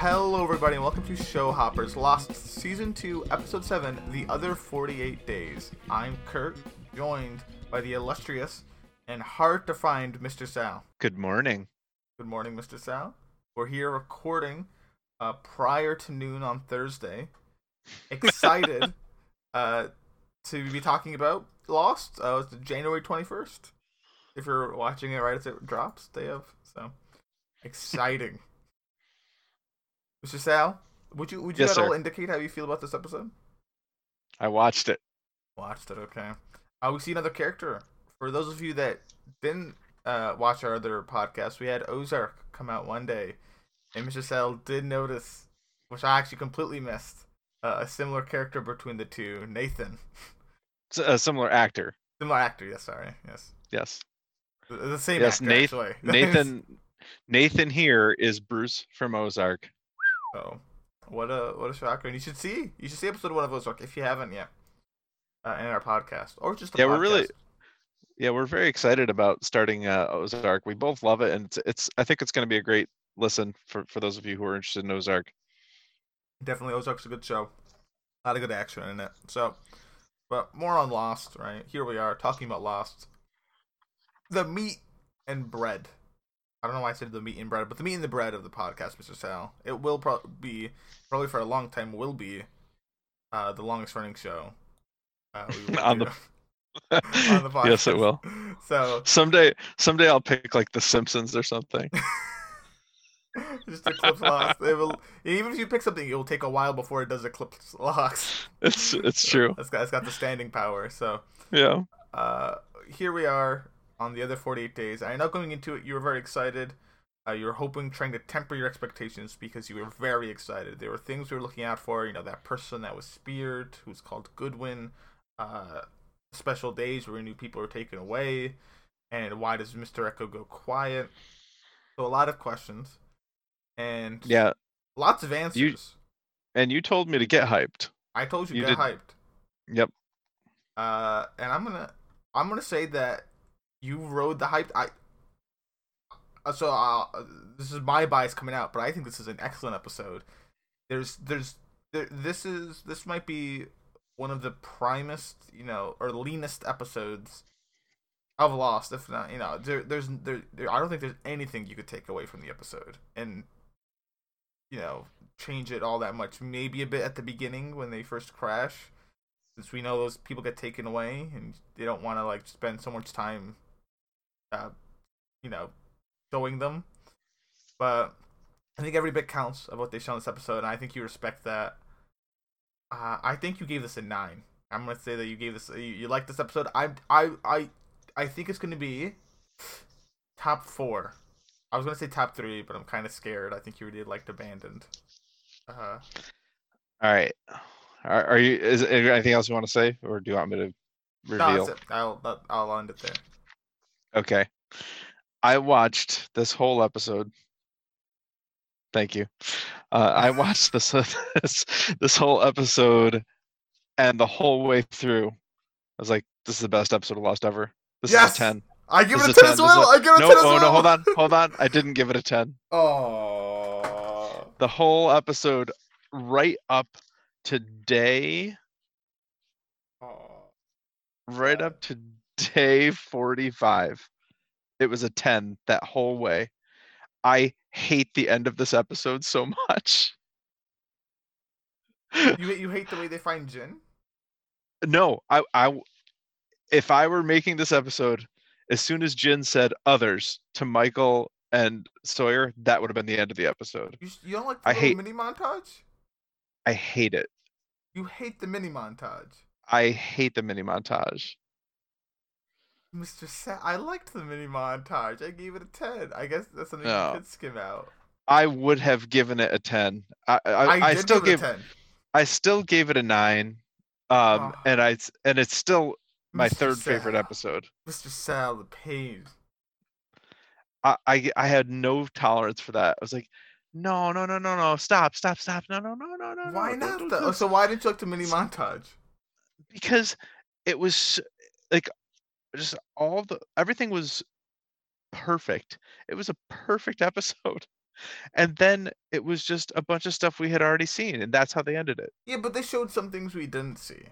Hello, everybody, and welcome to Show Hoppers Lost Season 2, Episode 7 The Other 48 Days. I'm Kurt, joined by the illustrious and hard to find Mr. Sal. Good morning. Good morning, Mr. Sal. We're here recording uh, prior to noon on Thursday. Excited uh, to be talking about Lost. Uh, it's January 21st. If you're watching it right as it drops, day of. So exciting. Mr. Sal, would you would you Yes, at all indicate how you feel about this episode? I watched it. Watched it, okay. Uh, we see another character. For those of you that didn't uh, watch our other podcast, we had Ozark come out one day, and Mr. Sal did notice, which I actually completely missed, uh, a similar character between the two, Nathan. It's a similar actor. Similar actor, yes, sorry, yes. Yes. The, the same Yes, actor, Nath- actually. Nathan Nathan here is Bruce from Ozark. Oh, what a what a shocker! And you should see you should see episode one of Ozark if you haven't yet, uh, in our podcast or just the Yeah, we're really- Yeah, we're very excited about starting uh, Ozark. We both love it and it's, it's I think it's going to be a great listen for for those of you who are interested in Ozark. Definitely, Ozark's a good show. A lot of good action in it. So, but more on Lost, right? Here we are talking about Lost. The meat and bread. I don't know why I said the meat and bread, but the meat and the bread of the podcast, Mr. Sal. It will pro- be probably for a long time will be uh, the longest running show. Uh, we will On the- on the podcast. yes, it will. So Someday someday I'll pick like The Simpsons or something. just eclipse Lost. It will, even if you pick something, it will take a while before it does eclipse Lost. It's it's true. It's got, it's got the standing power. So Yeah. uh, here we are on the other 48 days. I know going into it, you were very excited. Uh, you were hoping, trying to temper your expectations because you were very excited. There were things we were looking out for. You know, that person that was speared, who's called Goodwin. Uh, special days where we knew people were taken away. And why does Mr. Eko go quiet? So a lot of questions. And Yeah, lots of answers. and you told me to get hyped. I told you, you get did- hyped. Yep. Uh, and I'm gonna I'm gonna say that you rode the hype. I uh, so uh, this is my bias coming out, but I think this is an excellent episode. There's there's there, this is this might be one of the primest you know or leanest episodes of Lost, if not you know there there's there, there I don't think there's anything you could take away from the episode and you know change it all that much. Maybe a bit at the beginning when they first crash since we know those people get taken away and they don't want to like spend so much time uh you know showing them but i think every bit counts of what they show in this episode and i think you respect that uh i think you gave this a nine i'm gonna say that you gave this you, you like this episode i i i i think it's gonna be top four i was gonna say top three but i'm kind of scared i think you really liked abandoned uh All right. Are, are you is, is there anything else you want to say or do you want me to no, reveal? that's it. I'll I'll end it there. Okay. I watched this whole episode. Thank you. Uh, I watched this, this this whole episode, and the whole way through, I was like, "This is the best episode of Lost ever. This Yes! is a ten. I give This it a a 10 as 10, this well. a- I give it a No, 10 as oh well. no, hold on, hold on. I didn't give it a ten. Oh. The whole episode, right up to day, right up to day forty-five, it was a ten that whole way. I hate the end of this episode so much. You you hate the way they find Jin? No, I, I, if I were making this episode, as soon as Jin said others to Michael and Sawyer, that would have been the end of the episode. You, you don't like the I hate- mini montage? I hate it. You hate the mini montage. I hate the mini montage. Mr. Sa- I liked the mini montage. I gave it a 10. I guess that's something No. you could skim out. I would have given it a ten. I, I, I, I, still give it gave, a 10. I still gave it a nine. Um, Oh. and I, and it's still my Mr. third favorite episode. Mr. Sal, the pain. I, I, I had no tolerance for that. I was like, no, no, no, no, no, stop, stop, stop, no, no, no, no, no. Why no, don't not do though? So why didn't you like the mini montage? because it was like just all the everything was perfect. It was a perfect episode. and then it was just a bunch of stuff we had already seen, and that's how they ended it. Yeah, but they showed some things we didn't see.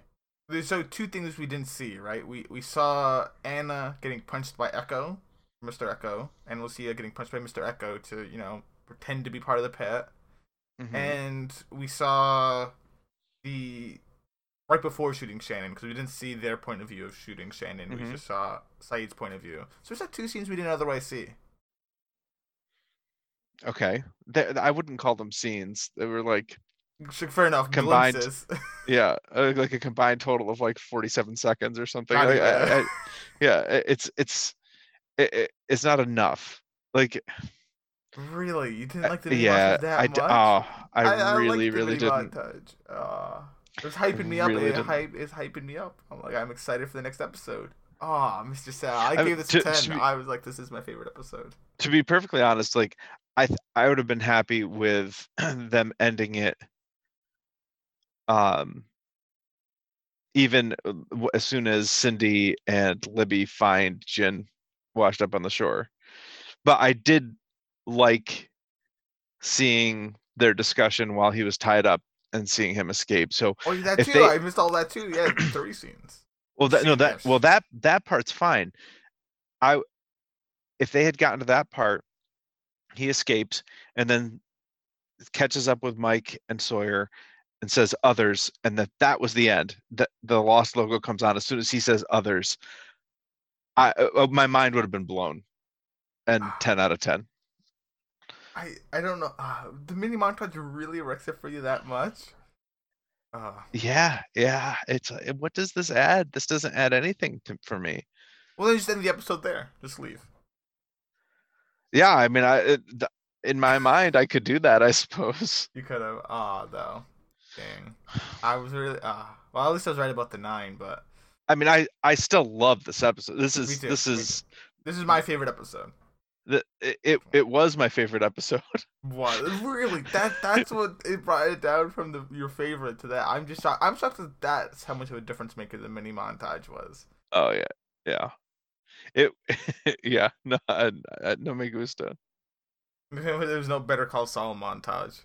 They showed two things we didn't see, right? We we saw Ana getting punched by Eko, Mr. Eko, and we'll see her getting punched by Mr. Eko to, you know, pretend to be part of the pit. Mhm. And we saw the right before shooting Shannon because we didn't see their point of view of shooting Shannon. We Mhm. just saw Sayid's point of view. So there's like two scenes we didn't otherwise see. Okay, They- I wouldn't call them scenes. They were like, Fair enough. Combined- yeah, uh, like a combined total of like 47 seconds or something. Like. I- I- yeah, it's it's it, it- it's not enough. Like, really, you didn't like the yeah, montage that I much? oh, I, I really really didn't. Montage. Uh, it's hyping me up. Really it hype is hyping me up. I'm like, I'm excited for the next episode. Oh, Mr. Sal, I, I- gave this to- a ten. be- I was like, this is my favorite episode. To be perfectly honest, like I th- I would have been happy with them ending it. Um. Even uh, w- as soon as Cindy and Libby find Jin washed up on the shore, but I did like seeing their discussion while he was tied up and seeing him escape. So Oh, yeah, that too. they- I missed all that too. Yeah, three scenes. Well, that no, that well that that part's fine. I if they had gotten to that part, he escapes and then catches up with Mike and Sawyer and says others, and that that was the end. That the lost logo comes on as soon as he says others. I uh, uh, my mind would have been blown, and ten out of ten. I I don't know. Uh, the mini montage really wrecks it for you that much. Uh, Yeah, yeah. It's uh, what does this add? This doesn't add anything to, for me. well, then just end the episode there. Just leave. Yeah, I mean, I it, in my mind I could do that, I suppose. You could have. Ah, though. Dang. I was really. Ah. well, at least I was right about the nine, but I mean, I I still love this episode. This is this is this is my favorite episode. The it, it it was my favorite episode. What? Really? That that's what it brought it down from the your favorite to that. I'm just shocked. I'm shocked that that's how much of a difference maker the mini montage was. Oh yeah, yeah. It yeah. No, I, I, no me gusta. There's no Better Call Saul montage.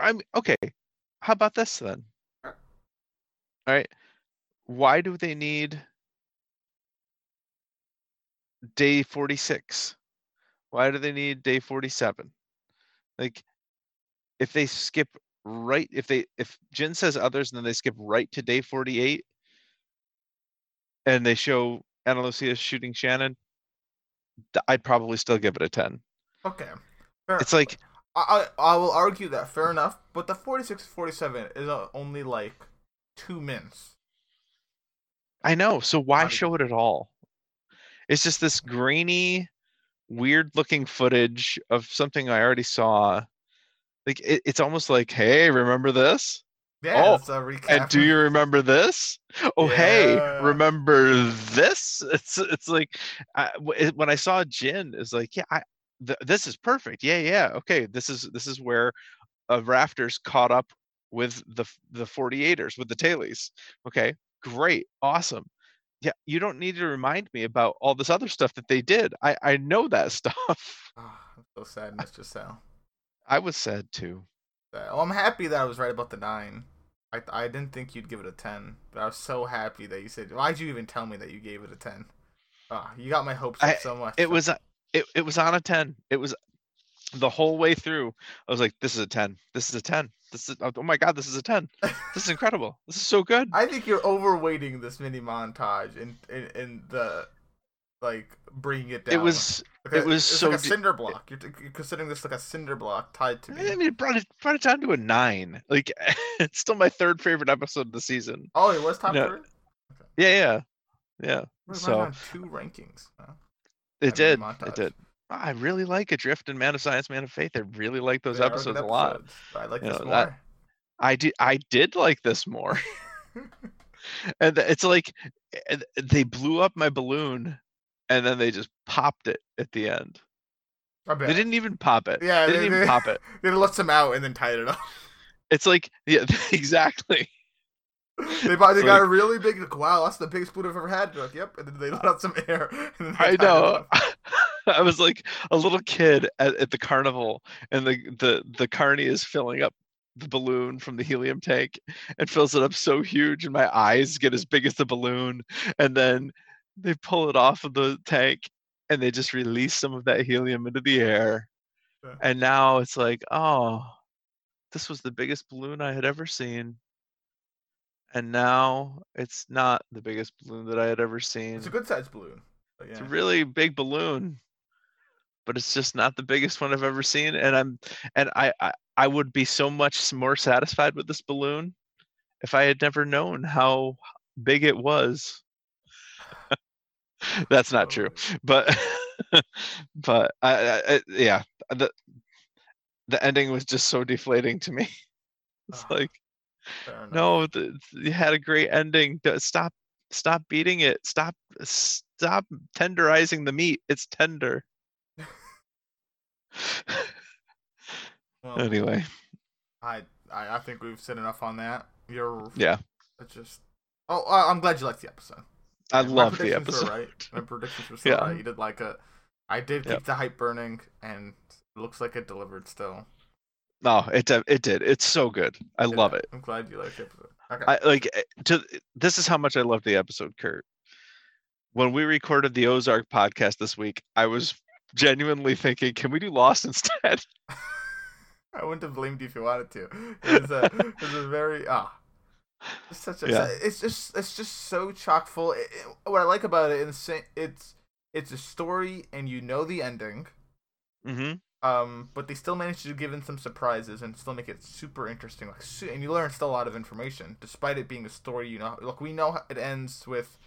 I'm okay. How about this then? Uh. All right. Why do they need day 46? Why do they need day 47? Like if they skip right if they if Jin says others and then they skip right to day 48 and they show Ana Lucia shooting Shannon, I'd probably still give it a 10. Okay. Fair. It's like I, I will argue that fair enough, but the 46 47 is only like two minutes. I know. So why show it at all? It's just this grainy, weird looking footage of something I already saw. Like it, it's almost like, hey, remember this? Yeah, Oh, recap. And do you remember this? Oh, hey, remember this? It's it's like I, when I saw Jin, it's like, yeah, I, th- this is perfect. Yeah, yeah, okay. This is this is where uh, Rafters caught up with the the 48ers with the tailies. Okay, great, awesome. Yeah, you don't need to remind me about all this other stuff that they did. I I know that stuff. Ah, I'm so sad, Mr. Sal. I was sad too. Well, I'm happy that I was right about the nine. I I didn't think you'd give it a ten, but I was so happy that you said. Why'd you even tell me that you gave it a ten? Ah, you got my hopes up I- so much. It was it it was on a 10. It was the whole way through. I was like, this is a 10. This is a 10. This is oh my god, this is a 10. This is incredible. This is so good. I think you're overweighting this mini montage in in, in the like bringing it down. It was it was so like a cinder block. You're, you're considering this like a cinder block tied to me. I mean, it brought it brought it down to a nine. Like it's still my third favorite episode of the season. Oh, it was top No, three. Yeah, yeah, yeah. We're So two rankings. huh? it did. montage. It did. I really like Adrift and Man of Science, Man of Faith. I really like those are episodes a lot. I like You this know, more. that- I did. I did like this more. and it's like eh, they blew up my balloon, and then they just popped it at the end. They didn't even pop it. Yeah, they they- didn't even they- pop it. They let some out and then tied it up. It's like yeah, exactly. They bought, they got like- a really big. Wow, that's the biggest balloon I've ever had. Like, yep. And then they let out some air. I know. I was like a little kid at, at the carnival, and the the the carny is filling up the balloon from the helium tank and fills it up so huge, and my eyes get as big as the balloon, and then they pull it off of the tank, and they just release some of that helium into the air, Yeah. and now it's like, oh, this was the biggest balloon I had ever seen. And now it's not the biggest balloon that I had ever seen. It's a good sized balloon. But It's a really big balloon, but it's just not the biggest one I've ever seen. And I'm and I I, I would be so much more satisfied with this balloon if I had never known how big it was. That's not true, but but I, I, yeah the the ending was just so deflating to me. It's Ah, like no, the, you had a great ending. Stop stop beating it. Stop stop tenderizing the meat. It's tender. Well, anyway, I, I I think we've said enough on that. You're yeah, it's just. Oh, I'm glad you liked the episode. I My love the episode. Right. My predictions were so Yeah. right. You did like a. I did keep Yep. the hype burning, and it looks like it delivered still. No, it de- it did. It's so good. I Yeah, love it. I'm glad you liked the episode. Okay. I like eh, to this is how much I love the episode, Kurt. When we recorded the Ozark podcast this week, I was genuinely thinking, can we do Lost instead? I wouldn't have blamed you if you wanted to. It was a, it was a very ah. It's such a. Yeah. It's just it's just so chock full. It, it- what I like about it is it's it's a story and you know the ending. Mm-hmm. Um, but they still manage to give in some surprises and still make it super interesting. Like, su- and you learn still a lot of information despite it being a story. You know, look, we know it ends with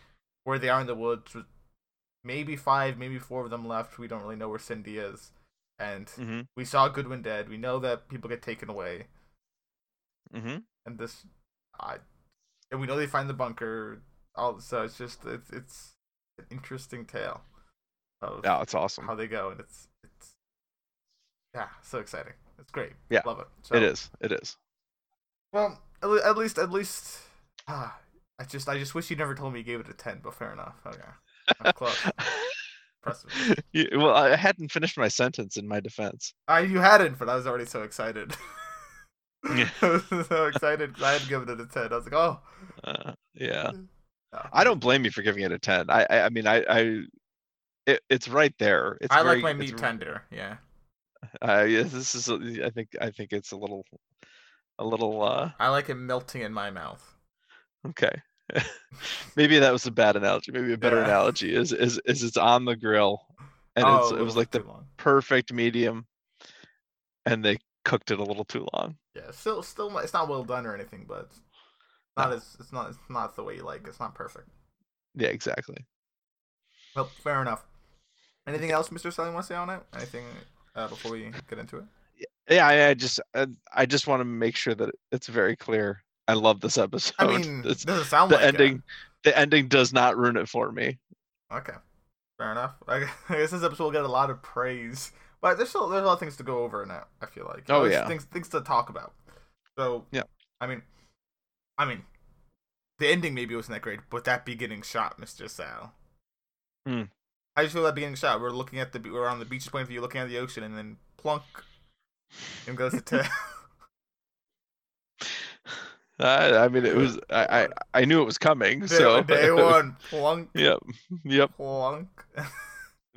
where they are in the woods. With maybe five, maybe four of them left. We don't really know where Cindy is, and Mm-hmm. we saw Goodwin dead. We know that people get taken away, Mm-hmm. and this, I, and we know they find the bunker. All so it's just it's it's an interesting tale of Yeah, it's awesome. how they go, and it's it's yeah, so exciting. It's great. Yeah, love it. So, It is. It is. Well, at, at least at least ah, I just I just wish you never told me you gave it a ten, but fair enough. Okay, I'm close. Impressive. You- well, I hadn't finished my sentence in my defense. I you hadn't, but I was already so excited. Yeah. I was so excited I had given it a ten. I was like, oh. Uh, yeah. no. I don't blame you for giving it a ten. I I, I mean I I it, it's right there. It's I very, like my meat tender. Yeah. Uh, yeah, this is. a- I think. I think it's a little, a little. uh I like it melting in my mouth. Okay. Maybe that was a bad analogy. Maybe a better Yeah. analogy is is is it's on the grill, and oh, it's it was like the long. perfect medium, and they cooked it a little too long. Yeah, still, still, it's not well done or anything, but it's not No. as it's not it's not the way you like. It's not perfect. Yeah, exactly. Well, fair enough. Anything else, Mr. Selling want to say on it? Anything uh, before we get into it? Yeah, I, I just I, I just want to make sure that it's very clear. I love this episode. I mean, It's- doesn't sound the like it. ending, the ending does not ruin it for me. Okay, fair enough. I guess this episode will get a lot of praise, but there's still there's a lot of things to go over in it. I feel like. Oh, There's yeah. things things to talk about. So Yeah. I mean, I mean, the ending maybe wasn't that great, but that beginning shot, Mister Sal. Hmm. How do you feel that beginning shot? We're looking at the we're on the beach's point of view, looking at the ocean, and then plunk, and goes to I, mean, it was. I, I I knew it was coming. So day one, plunk, Yep. Yep. plunk.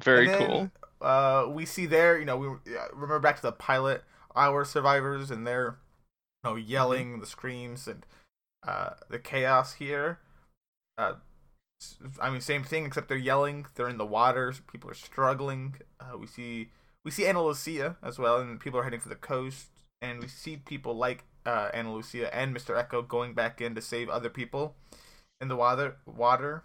Very then, cool. Uh, we see there, you know, we remember back to the pilot, our survivors, and they're, you know, yelling, the screams, and uh, the chaos here. Uh, I mean, same thing, except they're yelling. They're in the water. People are struggling. Uh, we see we see Ana Lucia as well, and people are heading for the coast. And we see people like uh, Ana Lucia and Mr. Eko going back in to save other people in the water. Water.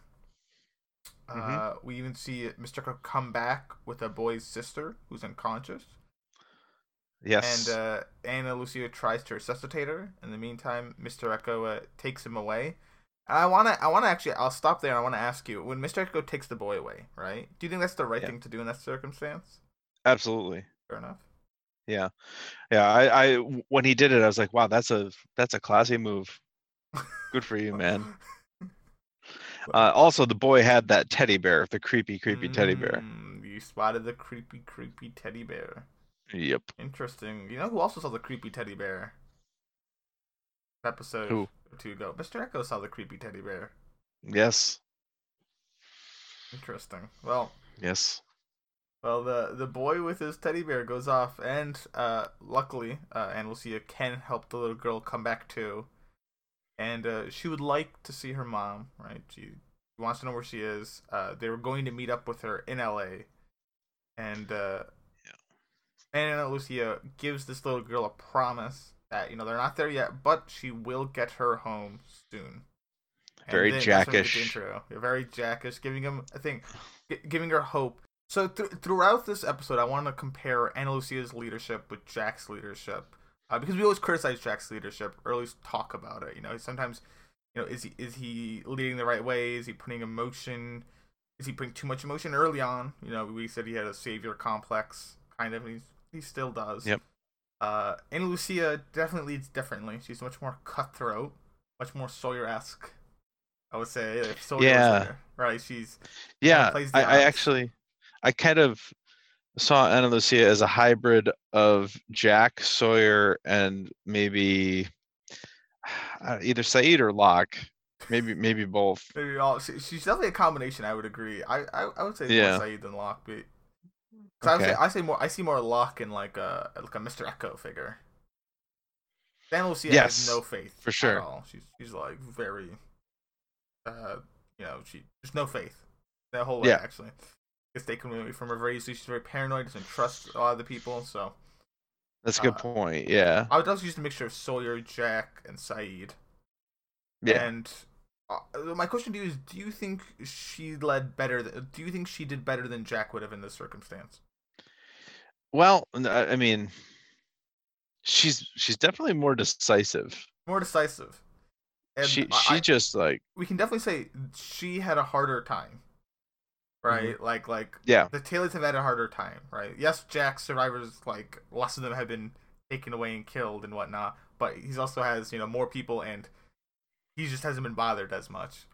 Uh, Mhm. we even see Mr. Eko come back with a boy's sister who's unconscious. Yes. And uh, Ana Lucia tries to resuscitate her. In the meantime, Mr. Eko uh, takes him away. And I wanna, I wanna actually, I'll stop there. and I wanna ask you, when Mr. Eko takes the boy away, right? Do you think that's the right Yeah. thing to do in that circumstance? Absolutely. Fair enough. Yeah. Yeah. I, I when he did it, I was like, wow, that's a that's a classy move. Good for you, man. Uh, also, the boy had that teddy bear, the creepy, creepy teddy bear. Mm, you spotted the creepy, creepy teddy bear. Yep. Interesting. You know who also saw the creepy teddy bear? Episode Who? two ago. Mr. Eko saw the creepy teddy bear. Yes. Interesting. Well, Yes. Well, the the boy with his teddy bear goes off, and uh, luckily, uh, and we'll see a Ken help the little girl come back too. And uh, she would like to see her mom, right? She wants to know where she is. Uh, they were going to meet up with her in L.A. And uh, and Ana Lucia gives this little girl a promise that you know they're not there yet, but she will get her home soon. And Very then that's when we get the Jackish. intro. Yeah, very jackish, giving him I think gi- giving her hope. So th- throughout this episode, I want to compare Ana Lucia's leadership with Jack's leadership uh, because we always criticize Jack's leadership, or at least talk about it. You know, sometimes you know is he is he leading the right way? Is he putting emotion? Is he putting too much emotion early on? You know, we said he had a savior complex, kind of. And he still does. Yep. Uh, Ana Lucia definitely leads differently. She's much more cutthroat, much more Sawyer esque. I would say Sawyer Yeah. there, right? She's Yeah. plays the I, I actually, I kind of saw Ana Lucia as a hybrid of Jack Sawyer and maybe uh, either Sayid or Locke. Maybe maybe both. maybe all. She, she's definitely a combination. I would agree. I I, I would say Yeah. more Sayid than Locke, but 'cause I would say I say more. I see more Locke in like a like a Mr. Eko figure. Ana Lucia Yes, has no faith for sure. At all. She's she's like very, uh, you know, she there's no faith. That whole way Yeah. actually. Gets taken away from her very easily. She's very paranoid. Doesn't trust a lot of the people. So That's a good Uh, point. Yeah. I would also use a mixture of Sawyer, Jack, and Sayid. Yeah. And uh, my question to you is: Do you think she led better? Th- do you think she did better than Jack would have in this circumstance? Well, I mean, she's she's definitely more decisive. More decisive. And she she I- just like we can definitely say she had a harder time, right? Like like Mm-hmm. Yeah. the tailies have had a harder time, right? Yes, Jack's survivors like lots of them have been taken away and killed and whatnot, but he's also has you know more people and he just hasn't been bothered as much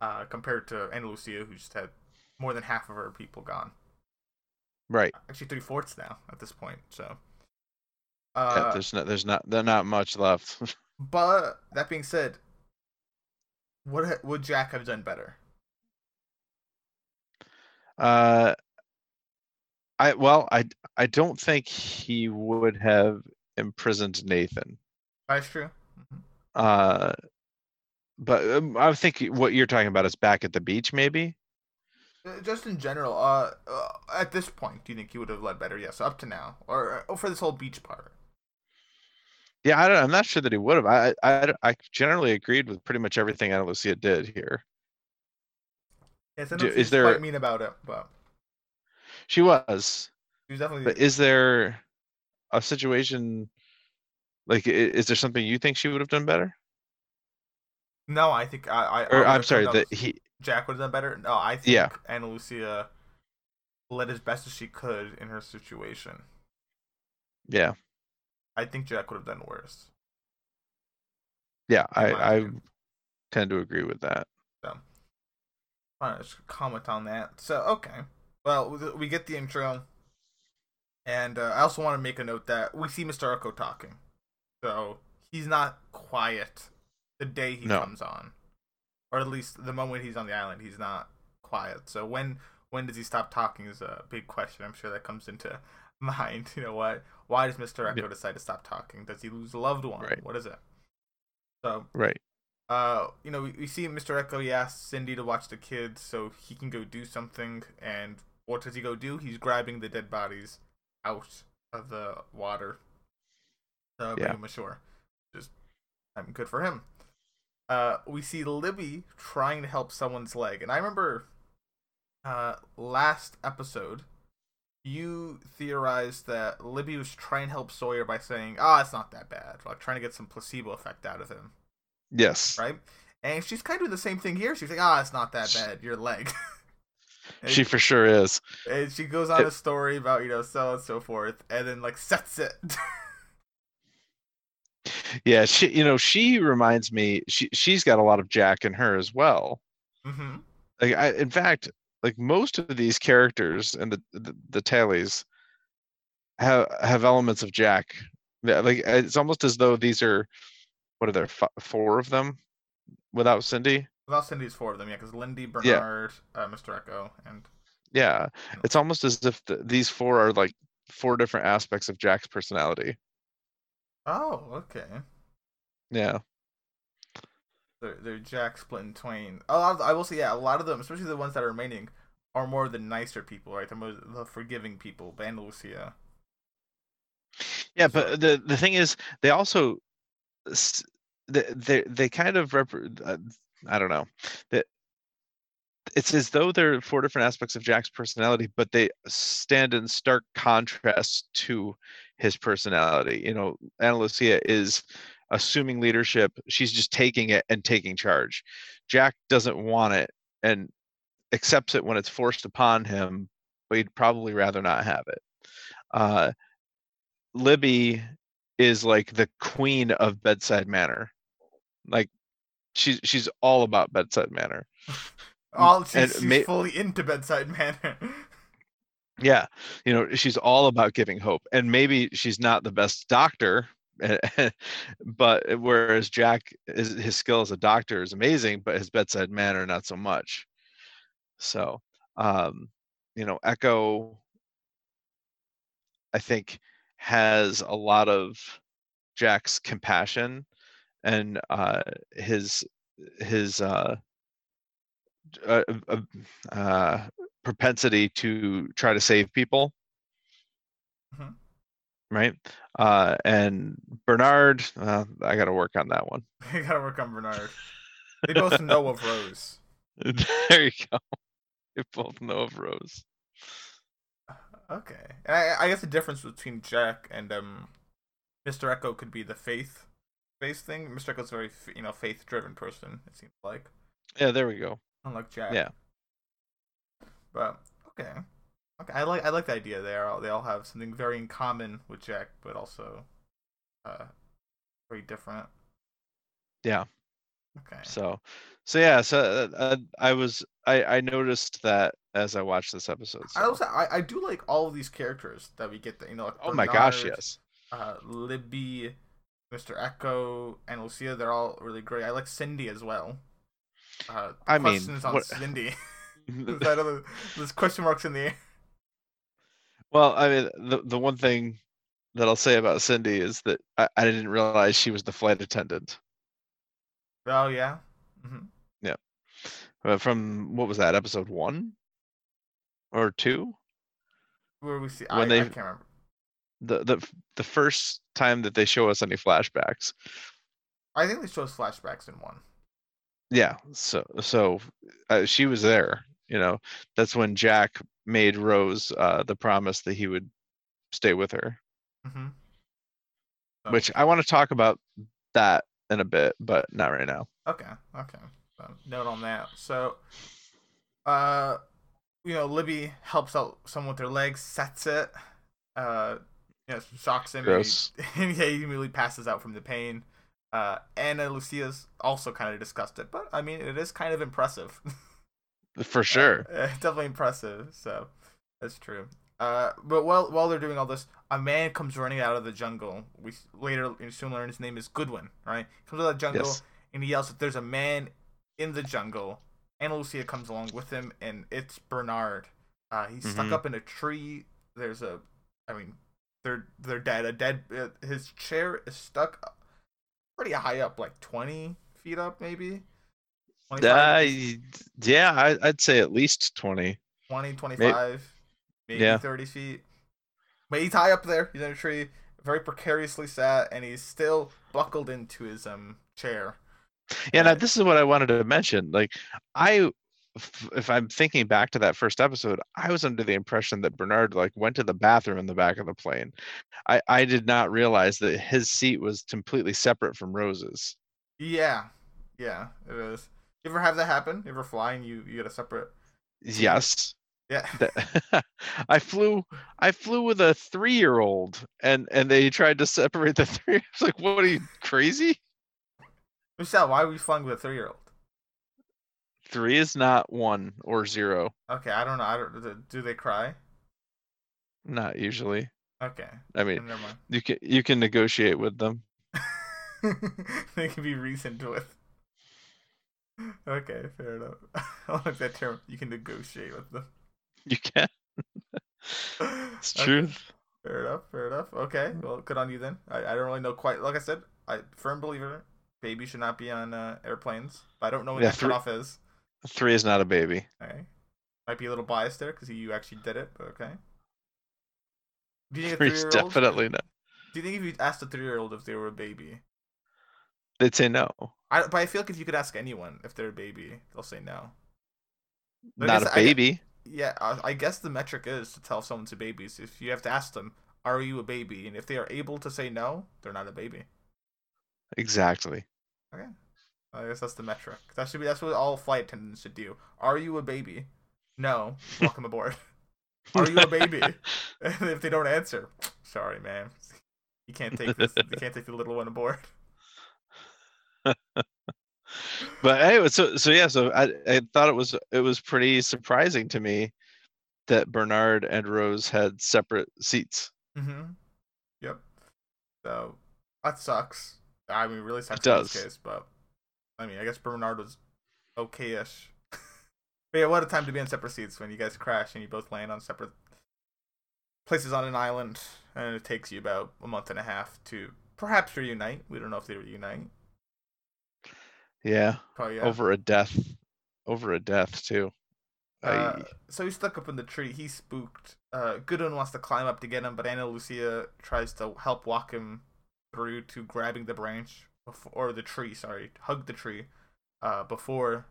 uh, compared to Ana Lucia, who just had more than half of her people gone. right. Actually, three fourths now at this point. So, yeah, uh, there's not there's not there's not much left. but that being said, what would Jack have done better? Uh, I well, I I don't think he would have imprisoned Nathan. That's true. Mhm. Uh, but um, I think what you're talking about is back at the beach, maybe. Uh, Just in general, uh, uh, at this point, do you think he would have led better? Yes, up to now, or, or for this whole beach part. Yeah, I don't, I'm not sure that he would have. I, I I generally agreed with pretty much everything Ana Lucia did here. Know Do- is there- quite mean about it, but She was, she was definitely. but is there a situation like is there something you think she would have done better? no, I think I. I Or I'm sorry, that he Jack would have done better. No, I think Yeah. Ana Lucia led as best as she could in her situation. yeah. I think Jack would have done worse. Yeah, I, I tend to agree with that. I just comment on that. So, okay. Well, we- get the intro, and uh, I also want to make a note that we see Mr. Eko talking. So he's not quiet the day he No. comes on, or at least the moment he's on the island, he's not quiet. So when when does he stop talking is a big question. I'm sure that comes into mind. You know what? Why does Mr. Eko Yeah. decide to stop talking? Does he lose a loved one? Right. What is it? So Right. Uh, you know, we, we see Mr. Eko. He asks Cindy to watch the kids so he can go do something. And what does he go do? He's grabbing the dead bodies out of the water to bring Yeah. them ashore. Just, I'm good for him. Uh, we see Libby trying to help someone's leg, and I remember, uh, last episode, you theorized that Libby was trying to help Sawyer by saying, "Ah, it's not that bad," like trying to get some placebo effect out of him Yes. right? And she's kind of doing the same thing here. She's like, "Ah, it's not that bad. Your leg." She for sure is. and she goes on It- a story about you know so and so forth, and then like sets it. Yeah, she you know, she reminds me she she's got a lot of Jack in her as well. hmm Like I in fact, like most of these characters and the the, the tailies have have elements of Jack. Like it's almost as though these are what are there f- four of them without Cindy. Without Cindy's four of them, yeah, because Lindy, Bernard, uh, Mr. Eko, and Yeah, it's almost as if the, these four are like four different aspects of Jack's personality. oh, okay. Yeah, They're, they're Jack split in twain. A lot of, I will say, yeah, a lot of them, especially the ones that are remaining, are more the nicer people, right? The more the forgiving people. Band Lucia. yeah, but the the thing is, they also they they, they kind of rep. Uh, I don't know that it's as though they're four different aspects of Jack's personality, but they stand in stark contrast to his personality. You know, Ana Lucia is assuming leadership; she's just taking it and taking charge. Jack doesn't want it and accepts it when it's forced upon him, but he'd probably rather not have it. Uh, Libby is like the queen of bedside manner. Like she's she's all about bedside manner. All she's, and she's ma- fully into bedside manner. Yeah, you know, she's all about giving hope. And maybe she's not the best doctor, eh, eh, but eh, whereas Jack is his skill as a doctor is amazing, but his bedside manner not so much. So, um, you know, Eko I think has a lot of Jack's compassion and uh his his uh uh, uh, uh, propensity to try to save people. Mhm. Right. Uh, and Bernard, uh, I got to work on that one. you gotta work on Bernard. They both know of Rose. there you go. They both know of Rose. Okay. I, I guess the difference between Jack and um, Mr. Eko could be the faith based thing. Mr. Eko's a very you know faith driven person. It seems like Yeah, there we go. unlike Jack. Yeah. But okay. Okay, I like I like the idea. They are they all have something very in common with Jack, but also uh very different. Yeah. Okay. So, so yeah. So uh, I was I I noticed that as I watched this episode. I so- also I, I do like all of these characters that we get. That you know. Like oh my gosh, yes. uh, Libby, Mr. Eko, and Lucia, they're all really great. I like Cindy as well. Uh, I mean, questions on what- Cindy. Know there's question marks in the air. Well, I mean, the the one thing that I'll say about Cindy is that I, I didn't realize she was the flight attendant. Oh yeah. hmm Uh, from what was that episode one or two? Where we see, When I, they- I can't remember. The the the first time that they show us any flashbacks. I think they show us flashbacks in one. Yeah, so so uh, she was there. You know, that's when Jack made Rose uh, the promise that he would stay with her. hmm Which I want to talk about that in a bit, but not right now. Okay, okay. So, note on that. So, uh, you know, Libby helps out someone with their legs, sets it, uh, you know, shocks him, and, Gross. he, and yeah, he immediately passes out from the pain. Uh, Ana Lucia's also kind of disgusted, but I mean, it is kind of impressive. For sure. Uh, definitely impressive. So that's true. Uh, but while while they're doing all this, a man comes running out of the jungle. We later you soon learn his name is Goodwin. Right? Comes out of the jungle Yes. and he yells that there's a man in the jungle. Ana Lucia comes along with him, and it's Bernard. Uh, he's stuck Mhm. up in a tree. There's a, I mean, they're they're dead. A dead. Uh, his chair is stuck pretty high up, like twenty feet up, maybe. 25? Uh, yeah, I, I'd say at least 20. 20, 25, maybe Yeah. 30 feet. But he's high up there. He's in a tree, very precariously sat, and he's still buckled into his um chair. Yeah, now this is what I wanted to mention. Like, I, if I'm thinking back to that first episode, I was under the impression that Bernard like went to the bathroom in the back of the plane. I I did not realize that his seat was completely separate from Rose's. Yeah, yeah, it is. You ever have that happen? You ever fly and you you get a separate? Yes, Yeah. I flew I flew with a three year old and and they tried to separate the three. I was like, what are you crazy? Michelle, why were you flying with a three year old? Three is not one or zero. Okay, I don't know. I don't. Do they cry? Not usually. Okay. I mean, you can you can negotiate with them. they can be reasoned with. Okay, fair enough. I like that term. You can negotiate with them. You can. It's Okay, truth. Fair enough. Fair enough. Okay. Well, good on you then. I, I don't really know quite. Like I said, I firm believer. Baby should not be on uh, airplanes. But I don't know what Yeah, that three- cutoff is. Three is not a baby. Okay. Might be a little biased there because you actually did it. But okay. Do you think Three's definitely not. Do you think if you asked a three-year-old if they were a baby, They'd say no. I but I feel like if you could ask anyone if they're a baby, they'll say no. But Not guess a I- baby. Yeah, I, I guess the metric is to tell if someone's a baby. is if you have to ask them, "Are you a baby?" and if they are able to say no, they're not a baby. Exactly. Okay, I guess that's the metric. That should be that's what all flight attendants should do. Are you a baby? No. Welcome aboard. Are you a baby? if they don't answer, sorry, man. You can't take this. You can't take the little one aboard. But anyway, so so yeah, so I, I thought it was it was pretty surprising to me that Bernard and Rose had separate seats. Mm-hmm. Yep. So that sucks. I mean, really sucks It in this case, but I mean, I guess Bernard was okay-ish. but yeah, what a time to be on separate seats when you guys crash and you both land on separate places on an island, and it takes you about a month and a half to perhaps reunite. We don't know if they reunite. Yeah, Probably yeah. over a death, over a death too. Uh, so he's stuck up in the tree. He's spooked. Uh, Goodwin wants to climb up to get him, but Ana Lucia tries to help walk him through to grabbing the branch before, or the tree. Sorry, hug the tree uh, before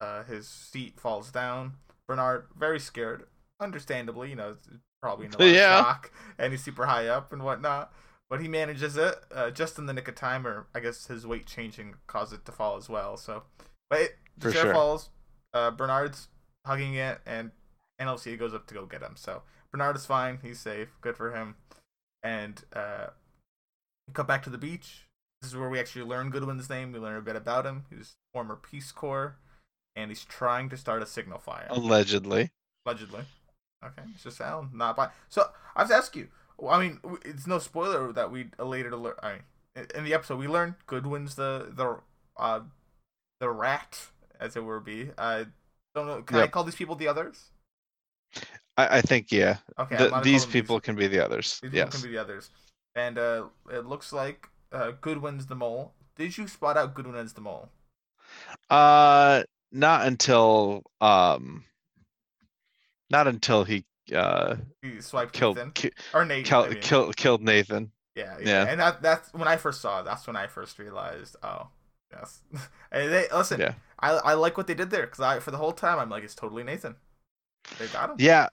uh, his seat falls down. Bernard very scared, understandably. You know, probably in a lot Yeah. of shock, and he's super high up and whatnot. But he manages it uh, just in the nick of time, or I guess his weight changing caused it to fall as well. So, but it, the For chair sure. falls. Uh, Bernard's hugging it, and NLC goes up to go get him. So Bernard is fine. He's safe. Good for him. And uh, cut back to the beach. This is where we actually learn Goodwin's name. We learn a bit about him. He's former Peace Corps, and he's trying to start a signal fire. allegedly. Allegedly. Okay, it's just Al, not by. So I have to ask you. I mean, it's no spoiler that we later learn. I mean, in- the episode we learned Goodwin's the the uh the rat, as it were be. I don't know. Can I call these people the others? I, I think yeah. Okay, The- these people can be the others. These people Yes. can be the others. And uh, it looks like uh, Goodwin's the mole. Did you spot out Goodwin as the mole? Uh, not until um, not until he uh He swiped killed Nathan ki- or Nate. kill, I mean. kill, killed Nathan. Yeah, yeah, Yeah. And that that's when I first saw it. That's when I first realized. Oh, yes. and they listen. Yeah. I I like what they did there because I for the whole time I'm like it's totally Nathan. They got him. Yeah.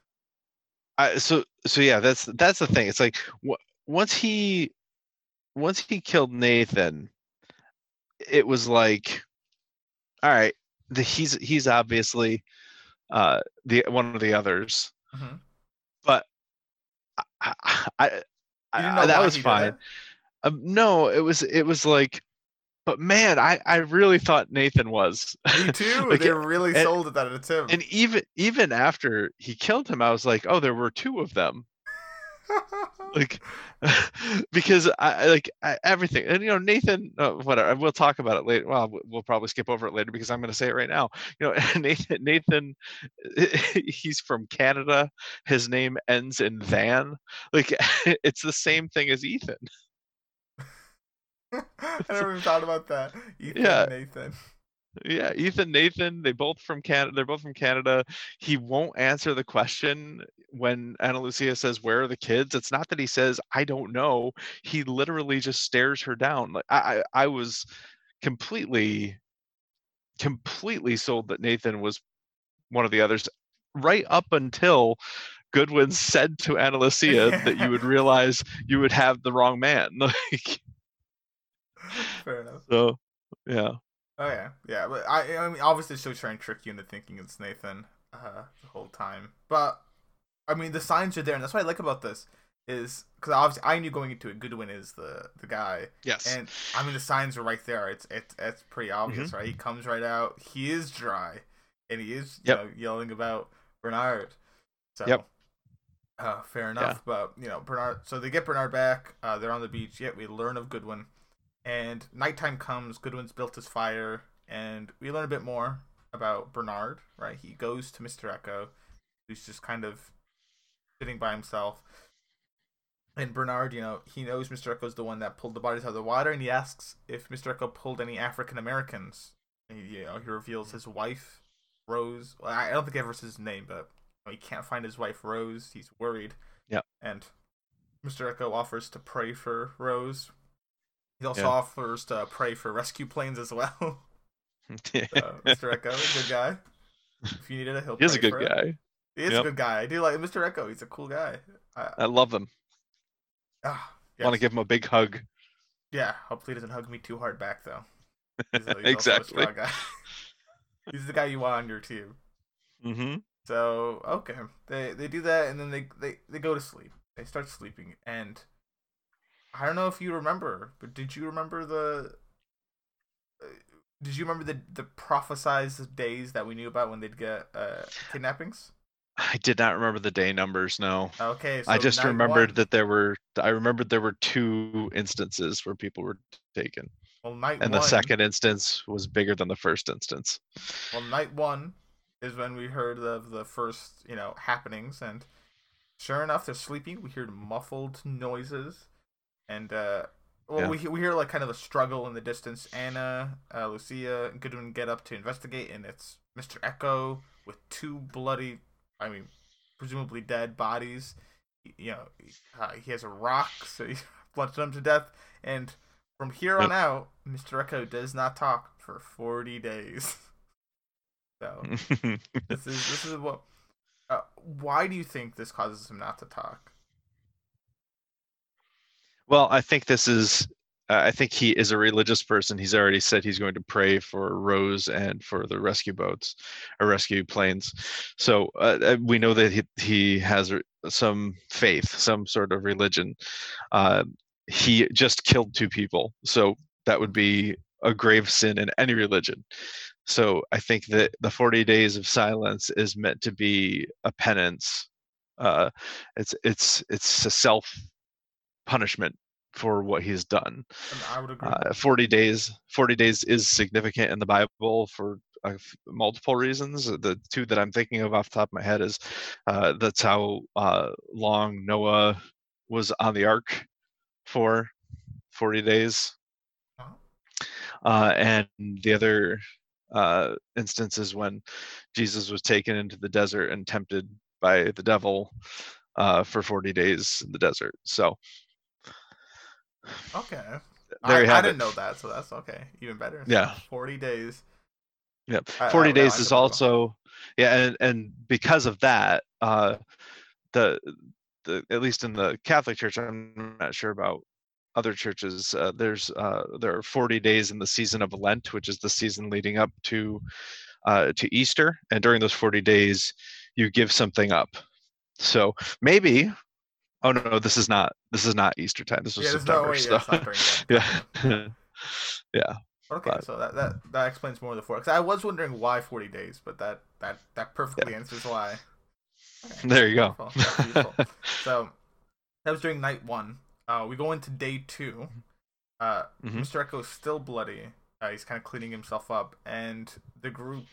I, so so yeah, that's that's the thing. It's like w- once he once he killed Nathan, it was like, all right, the, he's he's obviously uh the one of the others, Mhm. but I, I, I, that was fine. Um, no, it was it was like, but man, I I really thought Nathan was. Me too. Like, they really and- sold it that it's him. and even even after he killed him, I was like, oh, there were two of them. like because I like I, everything and you know Nathan uh, whatever we'll talk about it later well we- we'll probably skip over it later because I'm going to say it right now you know Nathan Nathan he's from Canada his name ends in van like it's the same thing as Ethan I never even thought about that. Ethan Yeah. Nathan. Yeah Ethan Nathan they both from Canada they're both from Canada. He won't answer the question when Ana Lucia says where are the kids? It's not that he says I don't know. He literally just stares her down. Like I I, was completely completely sold that Nathan was one of the others right up until Goodwin said to Ana Lucia that you would realize you would have the wrong man. Like Fair enough. so yeah Oh yeah, yeah. But I, I mean, obviously, she'll try and trick you into thinking it's Nathan uh, the whole time. But I mean, the signs are there, and that's what I like about this is because obviously I knew going into it, Goodwin is the the guy, yes and I mean the signs are right there. It's it's it's pretty obvious, right? He comes right out. He is dry. and he is Yep. you know, yelling about Bernard. So, Yep. uh, fair enough. But you know, Bernard. So they get Bernard back. Uh, they're on the beach. Yet we learn of Goodwin, and nighttime comes. Goodwin's built his fire, and we learn a bit more about Bernard. Right, he goes to Mister Eko, who's just kind of sitting by himself. And Bernard, you know, he knows Mr. Eko's the one that pulled the bodies out of the water, and he asks if Mr. Eko pulled any African Americans. You know, he reveals his wife, Rose. Well, I don't think he ever says his name, but he can't find his wife, Rose. He's worried. Yeah. And Mr. Eko offers to pray for Rose. He also Yeah. offers to pray for rescue planes as well. Yeah. so, Mr. Eko, good guy. If you needed a he'll. He's a good it. guy. He is a good guy. I do like Mr. Eko. He's a cool guy. I, I love him. ah, I want to give him a big hug. Yeah, hopefully he doesn't hug me too hard back though. He's, a- he's exactly. he's the guy you want on your team. hmm So okay, they they do that and then they they they go to sleep. They start sleeping and I don't know if you remember, but did you remember the? uh, Did you remember the the prophesized days that we knew about when they'd get uh, kidnappings? I did not remember the day numbers. No, Okay, so I just remembered one- that there were. I remembered there were two instances where people were taken, well, night one and one, the second instance was bigger than the first instance. Well, night one is when we heard of the first, you know, happenings, and sure enough, they're sleeping. We hear muffled noises, and uh, well, Yeah. we we hear like kind of a struggle in the distance. Ana, uh, Lucia, and Goodwin get up to investigate, and it's Mister Eko with two bloody, I mean, presumably dead bodies. You know, uh, he has a rock, so he bludgeoned them to death, and from here on out, Mister Eko does not talk for forty days. So this is this is what. Uh, why do you think this causes him not to talk? Well, I think this is. Uh, I think he is a religious person. He's already said he's going to pray for Rose and for the rescue boats or rescue planes. So uh, uh, we know that he, he has some faith, some sort of religion. Uh, he just killed two people, so that would be a grave sin in any religion. So I think that the 40 days of silence is meant to be a penance. Uh, it's it's it's a self punishment for what he's done. And I would agree. Uh, 40 days 40 days is significant in the Bible for uh, multiple reasons. The two that I'm thinking of off the top of my head is uh, that's how uh, long Noah was on the ark for 40 days. Uh-huh. Uh, and the other uh, instance is when Jesus was taken into the desert and tempted by the devil uh, for 40 days in the desert. So okay. there I, you have I didn't it. know that, so that's okay. Even better. Yeah. Forty days. Yep. I- I- 40 days I is also yeah and and because of that uh the the at least in the catholic church i'm not sure about other churches uh, there's uh there are 40 days in the season of lent which is the season leading up to uh to easter and during those 40 days you give something up so maybe oh no this is not this is not easter time this was Yeah, september. Yeah, so it's not during Lent, yeah definitely. yeah Okay, but- so that, that that explains more of the four. Because I was wondering why forty days, but that that that perfectly answers why. Okay, there you go beautiful, beautiful. so that was during night one. Uh, we go into day two. Uh, Mhm. Mr. Eko's still bloody. Uh, he's kind of cleaning himself up, and the group,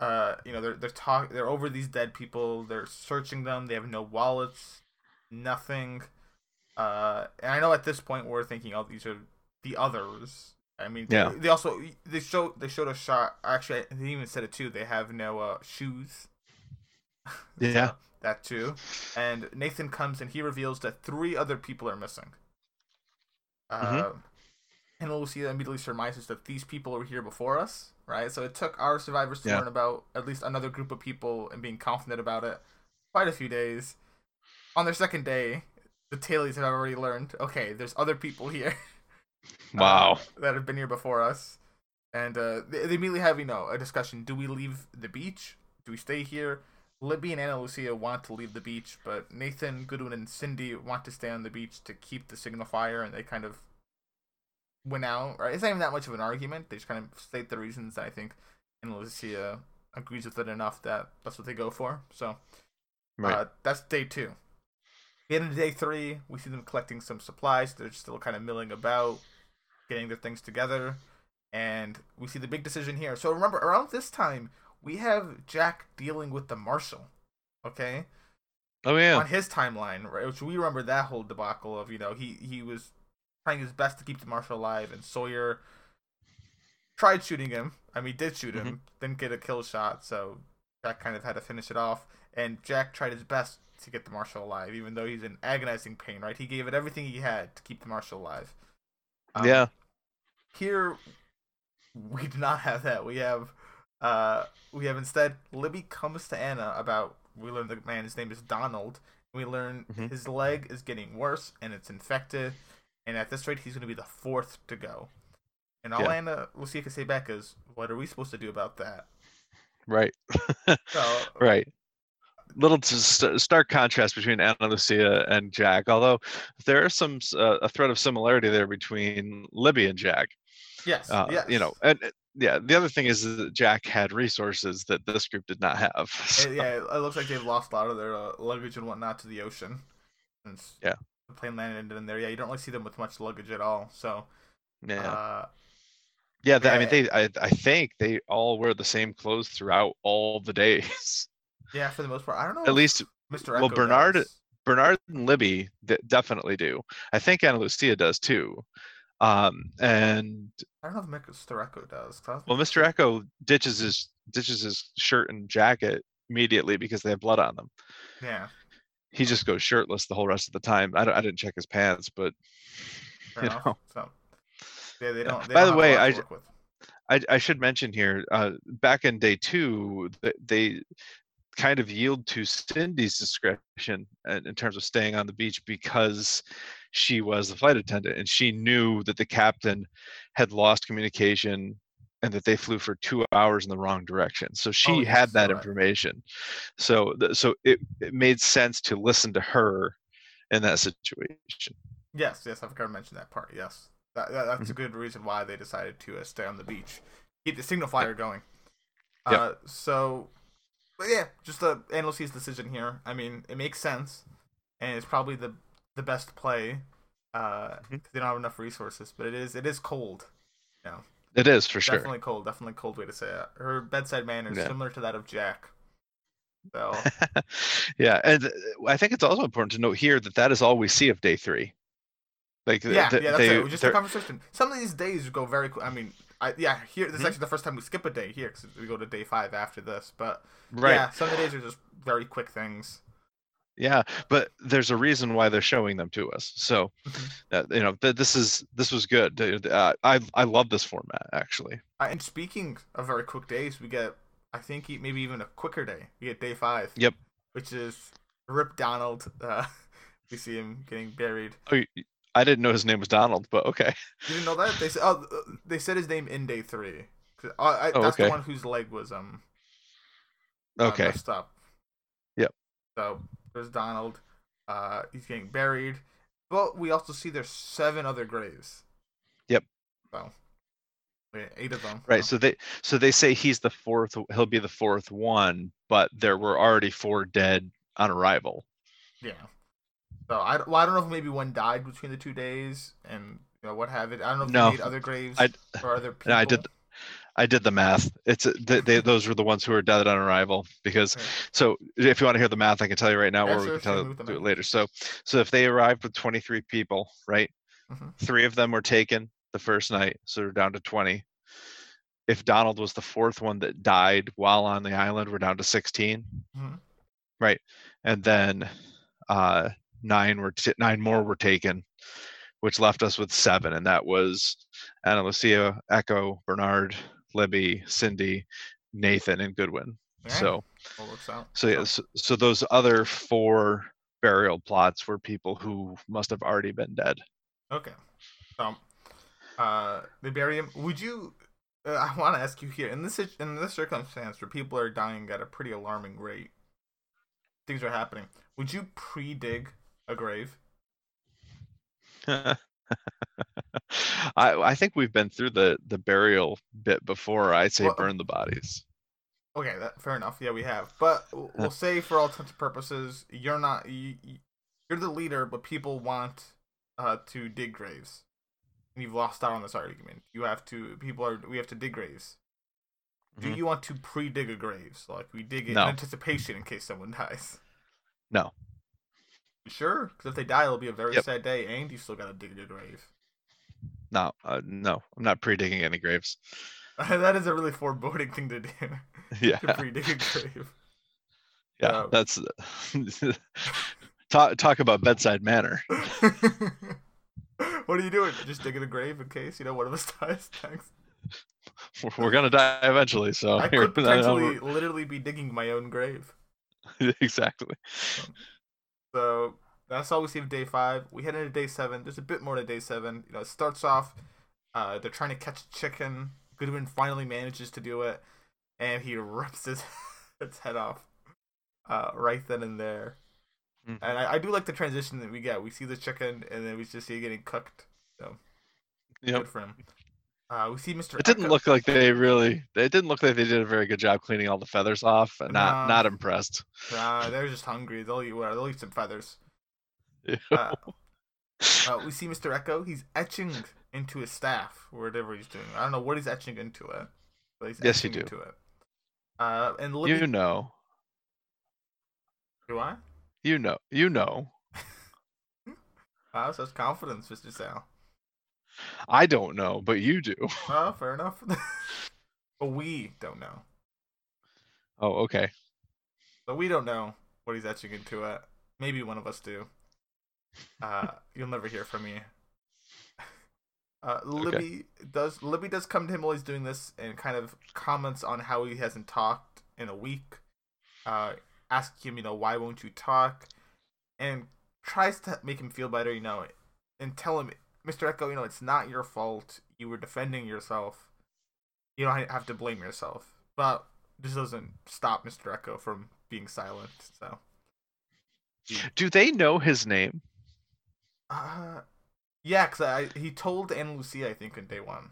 uh, you know, they're they're talk they're over these dead people. They're searching them. They have no wallets, nothing. Uh, and I know at this point we're thinking, oh, these are the others. I mean, Yeah. they, they also they show they showed a shot. Actually, they even said it too. They have no uh, shoes. Yeah. That too. And Nathan comes and he reveals that three other people are missing. Mhm. Uh, and Lucia immediately surmises that these people were here before us, right? So it took our survivors to Yeah. learn about at least another group of people and being confident about it quite a few days. On their second day, the tailies have already learned, okay, there's other people here. uh, wow that have been here before us. And uh, they, they immediately have, you know, a discussion. Do we leave the beach? Do we stay here? Libby and Ana Lucia want to leave the beach, but Nathan, Goodwin, and Cindy want to stay on the beach to keep the signal fire, and they kind of went out. Right? It's not even that much of an argument. They just kind of state the reasons. that I think Ana Lucia agrees with it enough that that's what they go for. So Right. uh, that's day two. Get into day three, we see them collecting some supplies. They're still kind of milling about, getting their things together, and we see the big decision here. So remember, around this time, we have Jack dealing with the marshal. Okay, oh yeah. on his timeline, right? Which we remember that whole debacle of you know he he was trying his best to keep the marshal alive, and Sawyer tried shooting him. I mean, did shoot mm-hmm. him, didn't get a kill shot, so Jack kind of had to finish it off. And Jack tried his best to get the marshal alive, even though he's in agonizing pain. Right? He gave it everything he had to keep the marshal alive. Um, yeah. Here, we do not have that. We have, uh, we have instead Libby comes to Ana about. We learn the man. His name is Donald. We learn Mhm. his leg is getting worse and it's infected, and at this rate, he's going to be the fourth to go. And all Yeah. Ana Lucia can say back is, "What are we supposed to do about that?" Right. So, Right. Little st- stark contrast between Ana Lucia and Jack, although there is some uh, a thread of similarity there between Libby and Jack. yes, Uh, yes, You know, and uh, yeah, the other thing is that Jack had resources that this group did not have. Uh, yeah, it it looks like they've lost a lot of their uh, luggage and whatnot to the ocean. Since Yeah. the plane landed in there. Yeah, you don't really see them with much luggage at all. So, yeah. uh, Yeah, th- I mean, they, I, I think they all wear the same clothes throughout all the days. yeah, for the most part, I don't know. At least Mr. well, Bernard- does. Bernard and Libby definitely do. I think Ana Lucia does too. Um, and I don't know if Mr. Eko does. Well, Mr. Eko ditches his ditches his shirt and jacket immediately because they have blood on them. Yeah, He just goes shirtless the whole rest of the time. I, don't, I didn't check his pants, but fair You enough. know. So, yeah, they don't. They By don't the way, I- I, I should mention here, uh, back in day two, th- they kind of yield to Cindy's discretion in, terms of staying on the beach because she was the flight attendant and she knew that the captain had lost communication and that they flew for two hours in the wrong direction. So she Oh, had that right. information. So th- so it, it made sense to listen to her in that situation. Yes, yes, I forgot to mention that part. Yes, that, that that's a Mhm. good reason why they decided to uh, stay on the beach, keep the signal fire going. Yep. Uh, so, but yeah, just the NLC's decision here. I mean, it makes sense, and it's probably the the best play. Uh, Mhm. they don't have enough resources, but it is it is cold. You know, It is for sure. definitely cold. Definitely cold way to say it. Her bedside manner is Yeah. similar to that of Jack. So yeah, and uh, I think it's also important to note here that that is all we see of day three. Like yeah, th- yeah, that's they, it. Just a conversation. Some of these days go very. I mean, I yeah. Here, this is Mhm. actually the first time we skip a day here because we go to day five after this. But right. yeah, some of the days are just very quick things. Yeah, but there's a reason why they're showing them to us. So, uh, you know, th- this is this was good. Uh, I I love this format actually. Uh, and speaking of very quick days, we get I think maybe even a quicker day. We get day five. Yep. Which is Rip Donald. Uh, we see him getting buried. Oh, I didn't know his name was Donald, but okay. You didn't know that? They said oh uh, they said his name in day three. uh, I, Oh, that's the one whose leg was um uh, Okay. messed up. Yep. So there's Donald. Uh, he's getting buried, but we also see there's seven other graves. Yep. So eight of them. Right. so- So they so they say he's the fourth. He'll be the fourth one, but there were already four dead on arrival. Yeah. So I, well, I don't know if maybe one died between the two days and you know what have it. I don't know if No. they made other graves I- or other people. No, I did- I did the math. It's they, they, those were the ones who were dead on arrival because Okay. so if you want to hear the math, I can tell you right now, Yeah, or we can tell do it later. So so if they arrived with 23 people, right? Mhm. Three of them were taken the first night, so we're down to 20. If Donald was the fourth one that died while on the island, we're down to 16. Mhm. Right, and then uh, nine were t- nine more were taken, which left us with seven, and that was Ana Lucia, Echo, Bernard, Libby, Cindy, Nathan, and Goodwin. Yeah, So so yeah, so, so those other four burial plots were people who must have already been dead. Okay. So, uh, they bury him. Would you? Uh, I want to ask you here in this in this circumstance where people are dying at a pretty alarming rate, things are happening. Would you pre-dig a grave? I I think we've been through the the burial bit before. I'd say Well, burn the bodies. Okay, that fair enough. Yeah, we have. But we'll say for all intents and purposes, you're not you, you- you're the leader, but people want uh to dig graves. And you've lost out on this argument. You have to people are we have to dig graves. Do Mhm. you want to pre-dig a grave? So like we dig it No. in anticipation in case someone dies. No. Sure, because if they die, it'll be a very Yep. sad day, and you still gotta dig your grave. No, uh, no, I'm not pre-digging any graves. that is a really foreboding thing to do. Yeah, to pre-dig a grave. yeah, uh, that's talk talk about bedside manner. what are you doing? Just digging a grave in case you know one of us dies. Thanks. We're- We're gonna die eventually, so I could potentially literally be digging my own grave. exactly. So that's all we see of day five. We head into day seven. There's a bit more to day seven. You know, it starts off. Uh, they're trying to catch a chicken. Goodwin finally manages to do it, and he rips his its head off. Uh, right then and there. Mhm. And I, I do like the transition that we get. We see the chicken, and then we just see it getting cooked. So Yep. good for him. Uh, we see Mr. It didn't Eko- look like they really. It didn't look like they did a very good job cleaning all the feathers off. and Not not impressed. Nah, they're just hungry. They'll eat whatever. They'll eat some feathers. Uh, uh, we see Mr. Eko. He's etching into his staff, whatever he's doing. I don't know what he's etching into it, but he's Yes, you do. into it. Uh, and Libby, you know, do I? you know, you know. Wow, such confidence, Mr. Sal. I don't know, but you do. Oh, fair enough. but we don't know. Oh, okay. But we don't know what he's etching into it. Maybe one of us do. Uh, you'll never hear from me. Uh, Libby does Libby does come to him while he's doing this and kind of comments on how he hasn't talked in a week. Uh, ask him, you know, why won't you talk? And tries to make him feel better, you know, and tell him, Mr. Eko, you know, it's not your fault. You were defending yourself. You don't have to blame yourself. But this doesn't stop Mr. Eko from being silent. So, Do they know his name? uh, yeah, because I he told Ana Lucia, I think, in day one.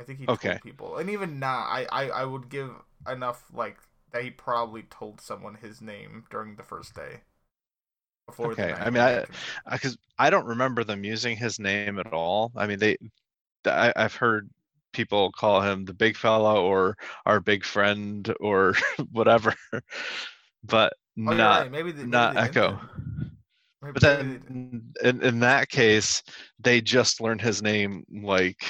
I think he Okay. told people, and even now, I, I I would give enough like that he probably told someone his name during the first day. Before Okay, I mean, I- Because I don't remember them using his name at all. I mean, they. I, I've heard people call him the big fella or our big friend or whatever, but Oh, not right. Maybe maybe not didn't Eko. Maybe- But maybe then, in, in that case, they just learned his name like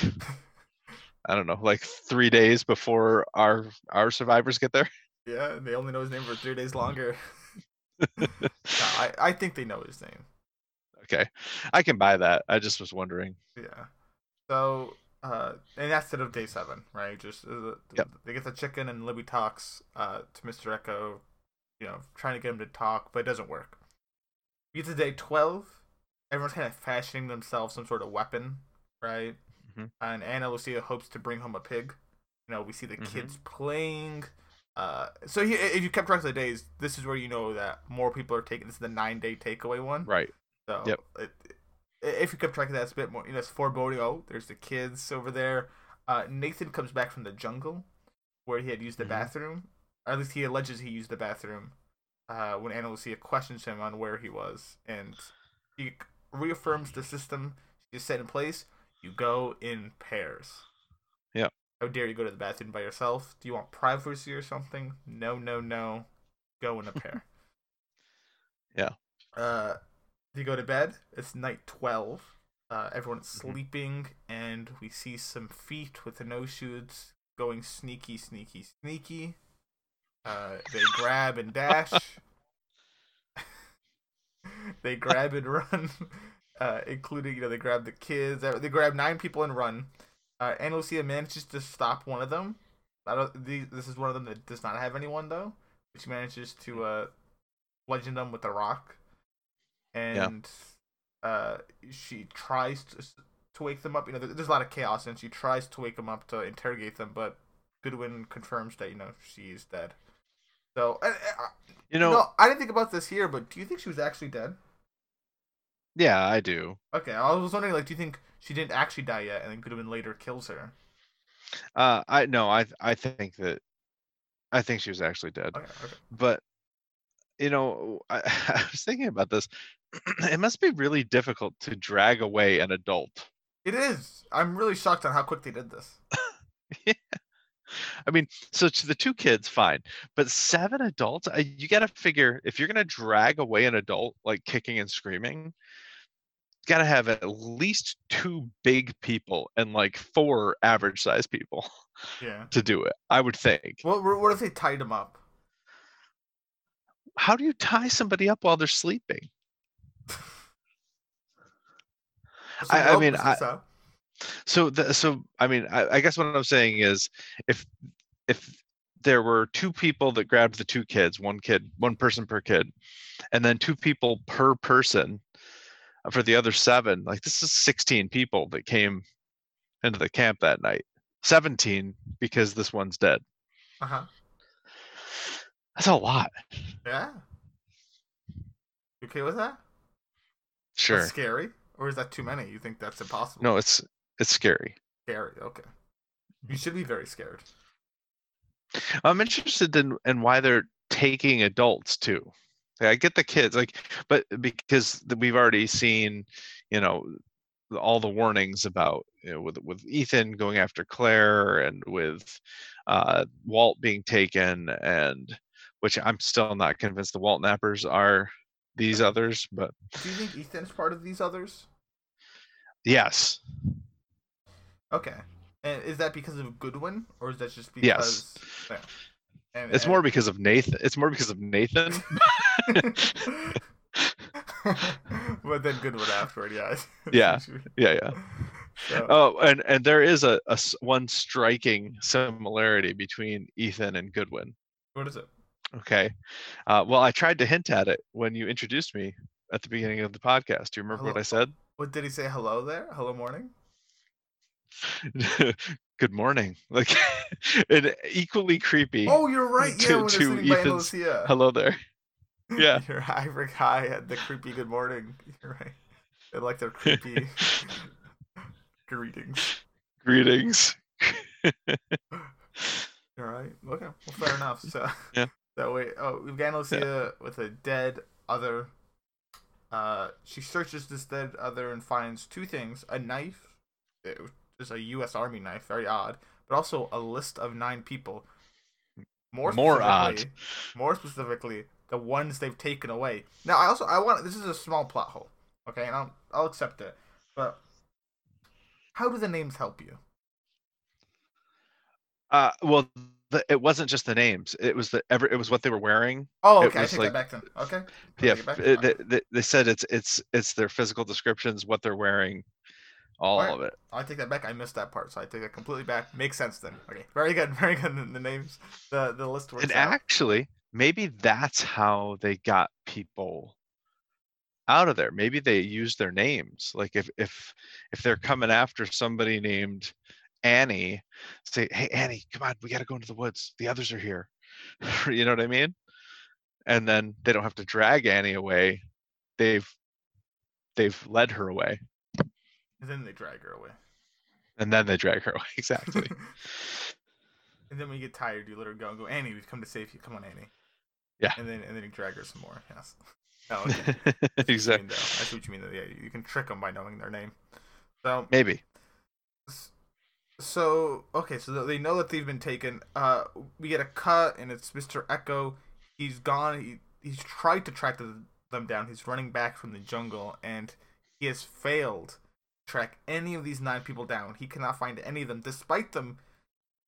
I don't know, like three days before our our survivors get there. yeah, they only know his name for three days longer. No, I I think they know his name. Okay, I can buy that. I just was wondering. Yeah. So, uh, and that's it of day seven, right? Just uh, Yep. they get the chicken, and Libby talks uh, to Mr. Eko, you know, trying to get him to talk, but it doesn't work. We get to day twelve. Everyone's kind of fashioning themselves some sort of weapon, right? Mhm. And Ana Lucia hopes to bring home a pig. You know, we see the Mhm. kids playing. Uh, so he, if you kept track of the days, this is where you know that more people are taking. This is the nine day takeaway one. Right. So Yep. it, if you kept track of that, it's a bit more. You know, it's foreboding. Oh, there's the kids over there. Uh, Nathan comes back from the jungle, where he had used the Mhm. bathroom. Or at least he alleges he used the bathroom. Uh, when Ana Lucia questions him on where he was, and he reaffirms the system is set in place. You go in pairs. Yep. How dare you go to the bathroom by yourself? Do you want privacy or something? No, no, no. Go in a pair. Yeah. Uh, you go to bed. It's night twelve. Uh, everyone's Mhm. sleeping, and we see some feet with the no shoes going sneaky, sneaky, sneaky. Uh, they grab and dash. they grab and run, uh, including you know they grab the kids. They grab nine people and run. Uh, Ana Lucia manages to stop one of them. I don't. This is one of them that does not have anyone though, which manages to uh, bludgeon them with a rock. And uh, she tries to to wake them up. You know, there's a lot of chaos, and she tries to wake them up to interrogate them, but Goodwin confirms that you know she's dead. So, uh, You know, no, I didn't think about this here, but do you think she was actually dead? Yeah, I do. Okay, I was wondering, like, do you think she didn't actually die yet, and then Goodwin later kills her? Uh, I no, I I think that I think she was actually dead. Okay, okay. But you know, I, I was thinking about this. it must be really difficult to drag away an adult. It is. I'm really shocked on how quick they did this. I mean, so to the two kids, fine, but seven adults, I, you got to figure if you're gonna drag away an adult like kicking and screaming, got to have at least two big people and like four average size people Yeah. to do it. I would think. What what if they tied him up? How do you tie somebody up while they're sleeping? I- I oh, mean, I- up. So the so I mean I, I guess what I'm saying is if if there were two people that grabbed the two kids, one kid, one person per kid, and then two people per person for the other seven, like this is 16 people that came into the camp that night. 17 because this one's dead. Uh-huh. That's a lot. Yeah. You okay with that? Sure. That's scary? Or is that too many? You think that's impossible? No, it's it's scary. Scary, okay. You should be very scared. I'm interested in in why they're taking adults too. I get the kids, like, but because we've already seen, you know, all the warnings about you know, with with Ethan going after Claire and with uh, Walt being taken, and which I'm still not convinced the Walt nappers are these others, but Do you think Ethan's part of these others? yes, Okay. And is that because of Goodwin? Or is that just Yes. because yeah. And, it's and- more because of Nathan. It's more because of Nathan. but then Goodwin afterward, yeah. Yeah. yeah, yeah. So, Oh, and and there is a, a one striking similarity between Ethan and Goodwin. what is it? Okay, uh, well, I tried to hint at it when you introduced me at the beginning of the podcast. Do you remember what I said? What did he say? Hello there? Hello morning? Good morning, like, and equally creepy. Oh, you're right. Yeah, To- to Ethan's Hello there. yeah. Your high rick high at the creepy good morning. You're right. They like their creepy greetings. Greetings. All right. Okay. Well, fair enough. So Yeah. that way, oh, we've got Lucia with a dead other. Uh, she searches this dead other and finds two things: a knife, a U.S. Army knife, very odd, but also a list of nine people. More More odd. specifically- More specifically, the ones they've taken away. Now, I also I want this is a small plot hole, okay, and I'll I'll accept it, but how do the names help you? Uh, well, the, it wasn't just the names. It was the ever. It was what they were wearing. Oh, okay, I take like- that back then. Okay. Yeah, back. they, they said it's it's it's their physical descriptions, what they're wearing, all Alright. of it. Oh, I take that back. I missed that part, so I take that completely back. Makes sense then. Okay, very good, very good. The names, the the list works And out. actually, maybe that's how they got people out of there. Maybe they used their names. Like if if if they're coming after somebody named Annie, say, "Hey Annie, come on, we got to go into the woods. The others are here." you know what I mean? And then they don't have to drag Annie away. They've they've led her away, and then they drag her away. and then they drag her away. Exactly. and then when you get tired, you let her go and go. Annie, we've come to save you. Come on, Annie. Yeah. And then and then you drag her some more. Yes. No, okay. See what mean, exactly. see what you mean. Though. Yeah, you can trick them by knowing their name. So Maybe. So okay, so they know that they've been taken. Uh, we get a cut, and it's Mister Eko. He's gone. He he's tried to track the, them down. He's running back from the jungle, and he has failed track any of these nine people down. He cannot find any of them, despite them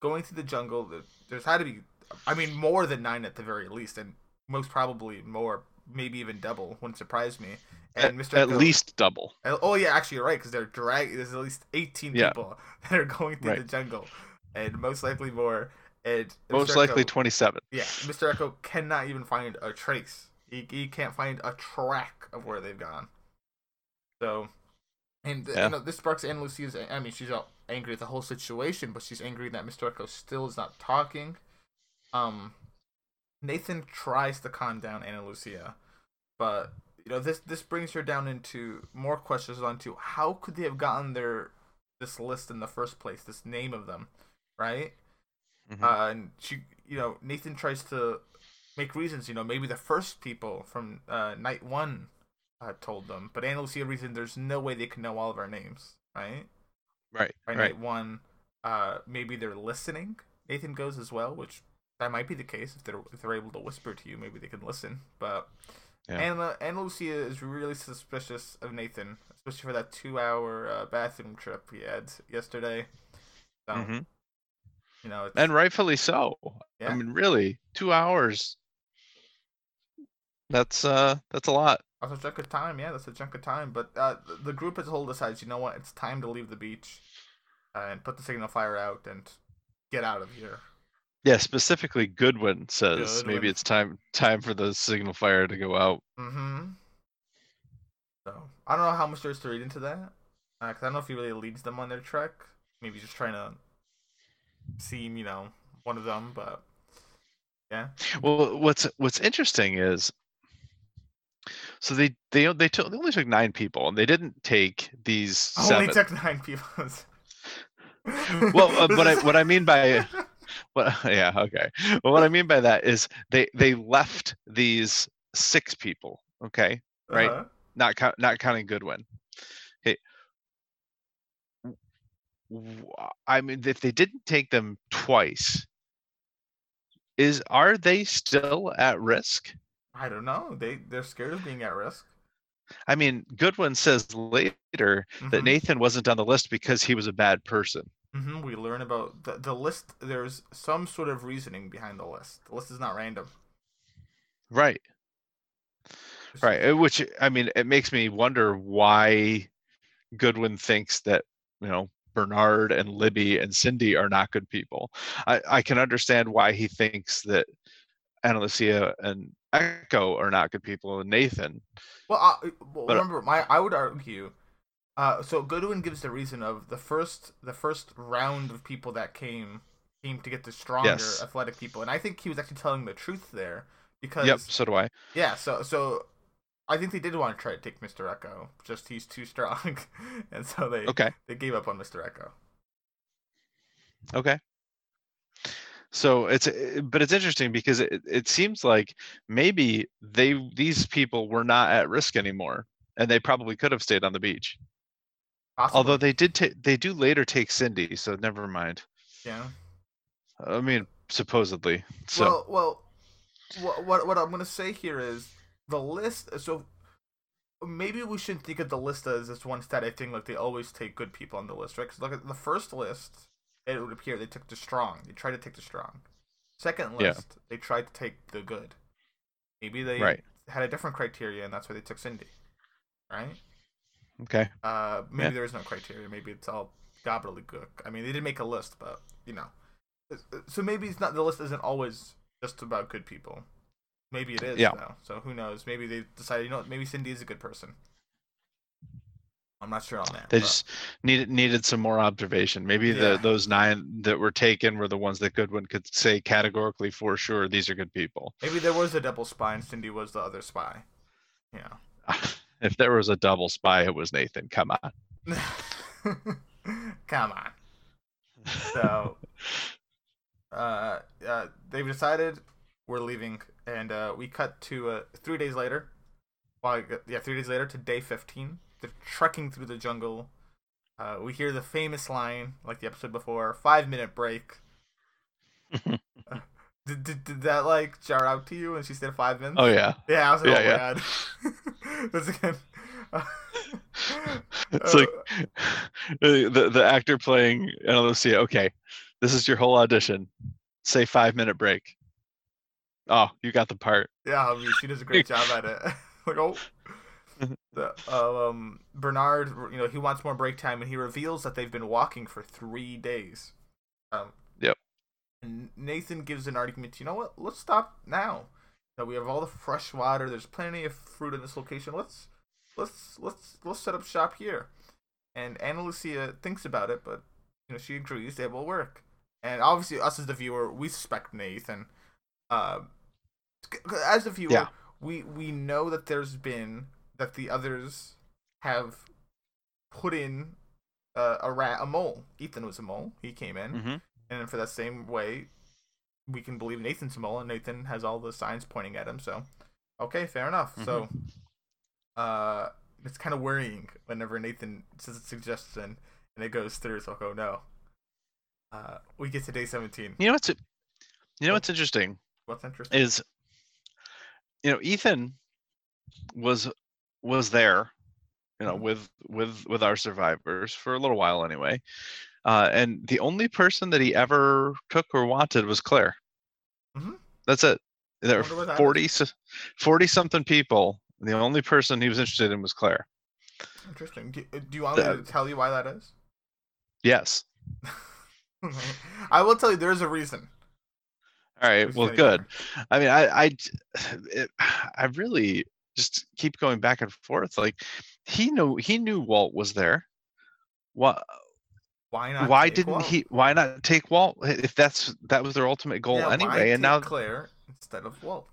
going through the jungle. There's had to be, I mean, more than nine at the very least, and most probably more, maybe even double. Wouldn't surprise me. At, And Mr. at Eko- least double. Oh yeah, actually you're right because they're drag. There's at least 18 Yeah. people that are going through Right. the jungle, and most likely more. And Most Mr. likely Eko- 27. yeah, Mr. Eko cannot even find a trace. He, he can't find a track of where they've gone. So, and Yeah. you know this sparks Ana Lucia's. I mean, she's all angry at the whole situation, but she's angry that Mr. Eko still is not talking. Um, Nathan tries to calm down Ana Lucia, but you know this this brings her down into more questions onto how could they have gotten their this list in the first place, this name of them, right? Mhm. Uh, and she you know Nathan tries to make reasons. You know, maybe the first people from uh, night one uh, told them, but Ana Lucia reasoned there's no way they can know all of our names, right? Right. By Right. night one, uh, maybe they're listening. Nathan goes as well, which that might be the case if they're if they're able to whisper to you, maybe they can listen. But Yeah. Ana Ana Lucia is really suspicious of Nathan, especially for that two-hour uh, bathroom trip he had yesterday. So hmm you know, it's, And rightfully so. Yeah. I mean, really, two hours. That's uh, that's a lot. That's a chunk of time, yeah, that's a chunk of time. But uh, the group as a whole decides, you know what, it's time to leave the beach uh, and put the signal fire out and get out of here. Yeah, specifically Goodwin says Goodwin. maybe it's time time for the signal fire to go out. Mm-hmm. So I don't know how much there's to read into that, because I don't know if he really leads them on their trek. Maybe just trying to seem, you know, one of them. But yeah, Well, what's what's interesting is, so they they they took they only took nine people, and they didn't take these only seven. took nine people. Well, uh, what I what I mean by what yeah okay. Well, what I mean by that is they they left these six people. Okay, right. Uh-huh. not count, not counting Goodwin. Okay. W- I mean, if they didn't take them twice, is are they still at risk? I don't know. They they're scared of being at risk. I mean, Goodwin says later that Mhm. Nathan wasn't on the list because he was a bad person. hmm We learn about the, the list. There's some sort of reasoning behind the list. The list is not random. Right. Right. uh, Which I mean, it makes me wonder why Goodwin thinks that you know Bernard and Libby and Cindy are not good people. I I can understand why he thinks that Ana Lucia and Eko are not good people, and Nathan. Well, I, well But- remember, my I would argue. Uh, so Goodwin gives the reason of the first the first round of people that came came to get the stronger Yes. athletic people, and I think he was actually telling the truth there because Yep. So do I. yeah. So so I think they did want to try to take Mr. Eko, just he's too strong, and so they Okay. they gave up on Mr. Eko. Okay. So it's uh, but it's interesting because it, it seems like maybe they these people were not at risk anymore, and they probably could have stayed on the beach. Possibly. Although they did take they do later take Cindy, so never mind. yeah. I mean, supposedly. So Well, well, what, what what I'm gonna say here is the list. So maybe we shouldn't think of the list as this one static thing. Like they always take good people on the list, right? Because look at the first list. It would appear they took the strong. They tried to take the strong. Second Yeah. list, they tried to take the good. Maybe they Right. had a different criteria, and that's why they took Cindy. Right? okay. Uh, maybe Yeah. there is no criteria. Maybe it's all gobbledygook. I mean, they didn't make a list, but you know. So maybe it's not the list isn't always just about good people. Maybe it is Yeah. though. So who knows? Maybe they decided, you know, maybe Cindy is a good person. I'm not sure on that. They but- just needed needed some more observation. Maybe Yeah. the those nine that were taken were the ones that Goodwin could say categorically for sure these are good people. maybe there was a double spy and Cindy was the other spy. Yeah. if there was a double spy, it was Nathan. Come on. Come on. So, uh, uh, they've decided we're leaving, and uh, we cut to uh, three days later. Well, yeah, three days later to day fifteen. They're trekking through the jungle. Uh, we hear the famous line, like the episode before: five minute break. Uh, did, did, did that like jar out to you when she said five minutes? Oh yeah. Yeah, I was like, Yeah, oh my god. That's again. It's like uh, the the actor playing Lucia. Okay, this is your whole audition. Say five minute break. Oh, you got the part. Yeah, I mean, she does a great job at it. like, oh. The, uh, um, Bernard, you know, he wants more break time, and he reveals that they've been walking for three days. Um, Yep. And Nathan gives an argument. You know what? Let's stop now. That we have all the fresh water. There's plenty of fruit in this location. Let's let's let's let's set up shop here. And Ana Lucia thinks about it, but you know she agrees it will work. And obviously, us as the viewer, we suspect Nathan. Um, as the viewer, Yeah. we we know that there's been that the others have put in uh, a rat, a mole. Ethan was a mole. He came in, Mhm. and for that same way, we can believe Nathan's a mole, and Nathan has all the signs pointing at him. So, okay, fair enough. So, Mm-hmm. uh, it's kind of worrying whenever Nathan says a suggestion and it goes through. So, oh no. Uh, we get to day seventeen. You know what's you know what's interesting What's interesting? is you know Ethan was was there you know Mhm. with with with our survivors for a little while anyway uh and the only person that he ever took or wanted was Claire Mhm. that's it there were that 40 s- 40 something people and the only person he was interested in was Claire Interesting. Do, uh, do you want me to tell you why that is? yes I will tell you. There is a reason. all right well good? I mean I it, I really just keep going back and forth like he knew he knew Walt was there what Why not? why didn't Walt? he why not take walt if that's that was their ultimate goal Yeah, why anyway and now Claire instead of Walt.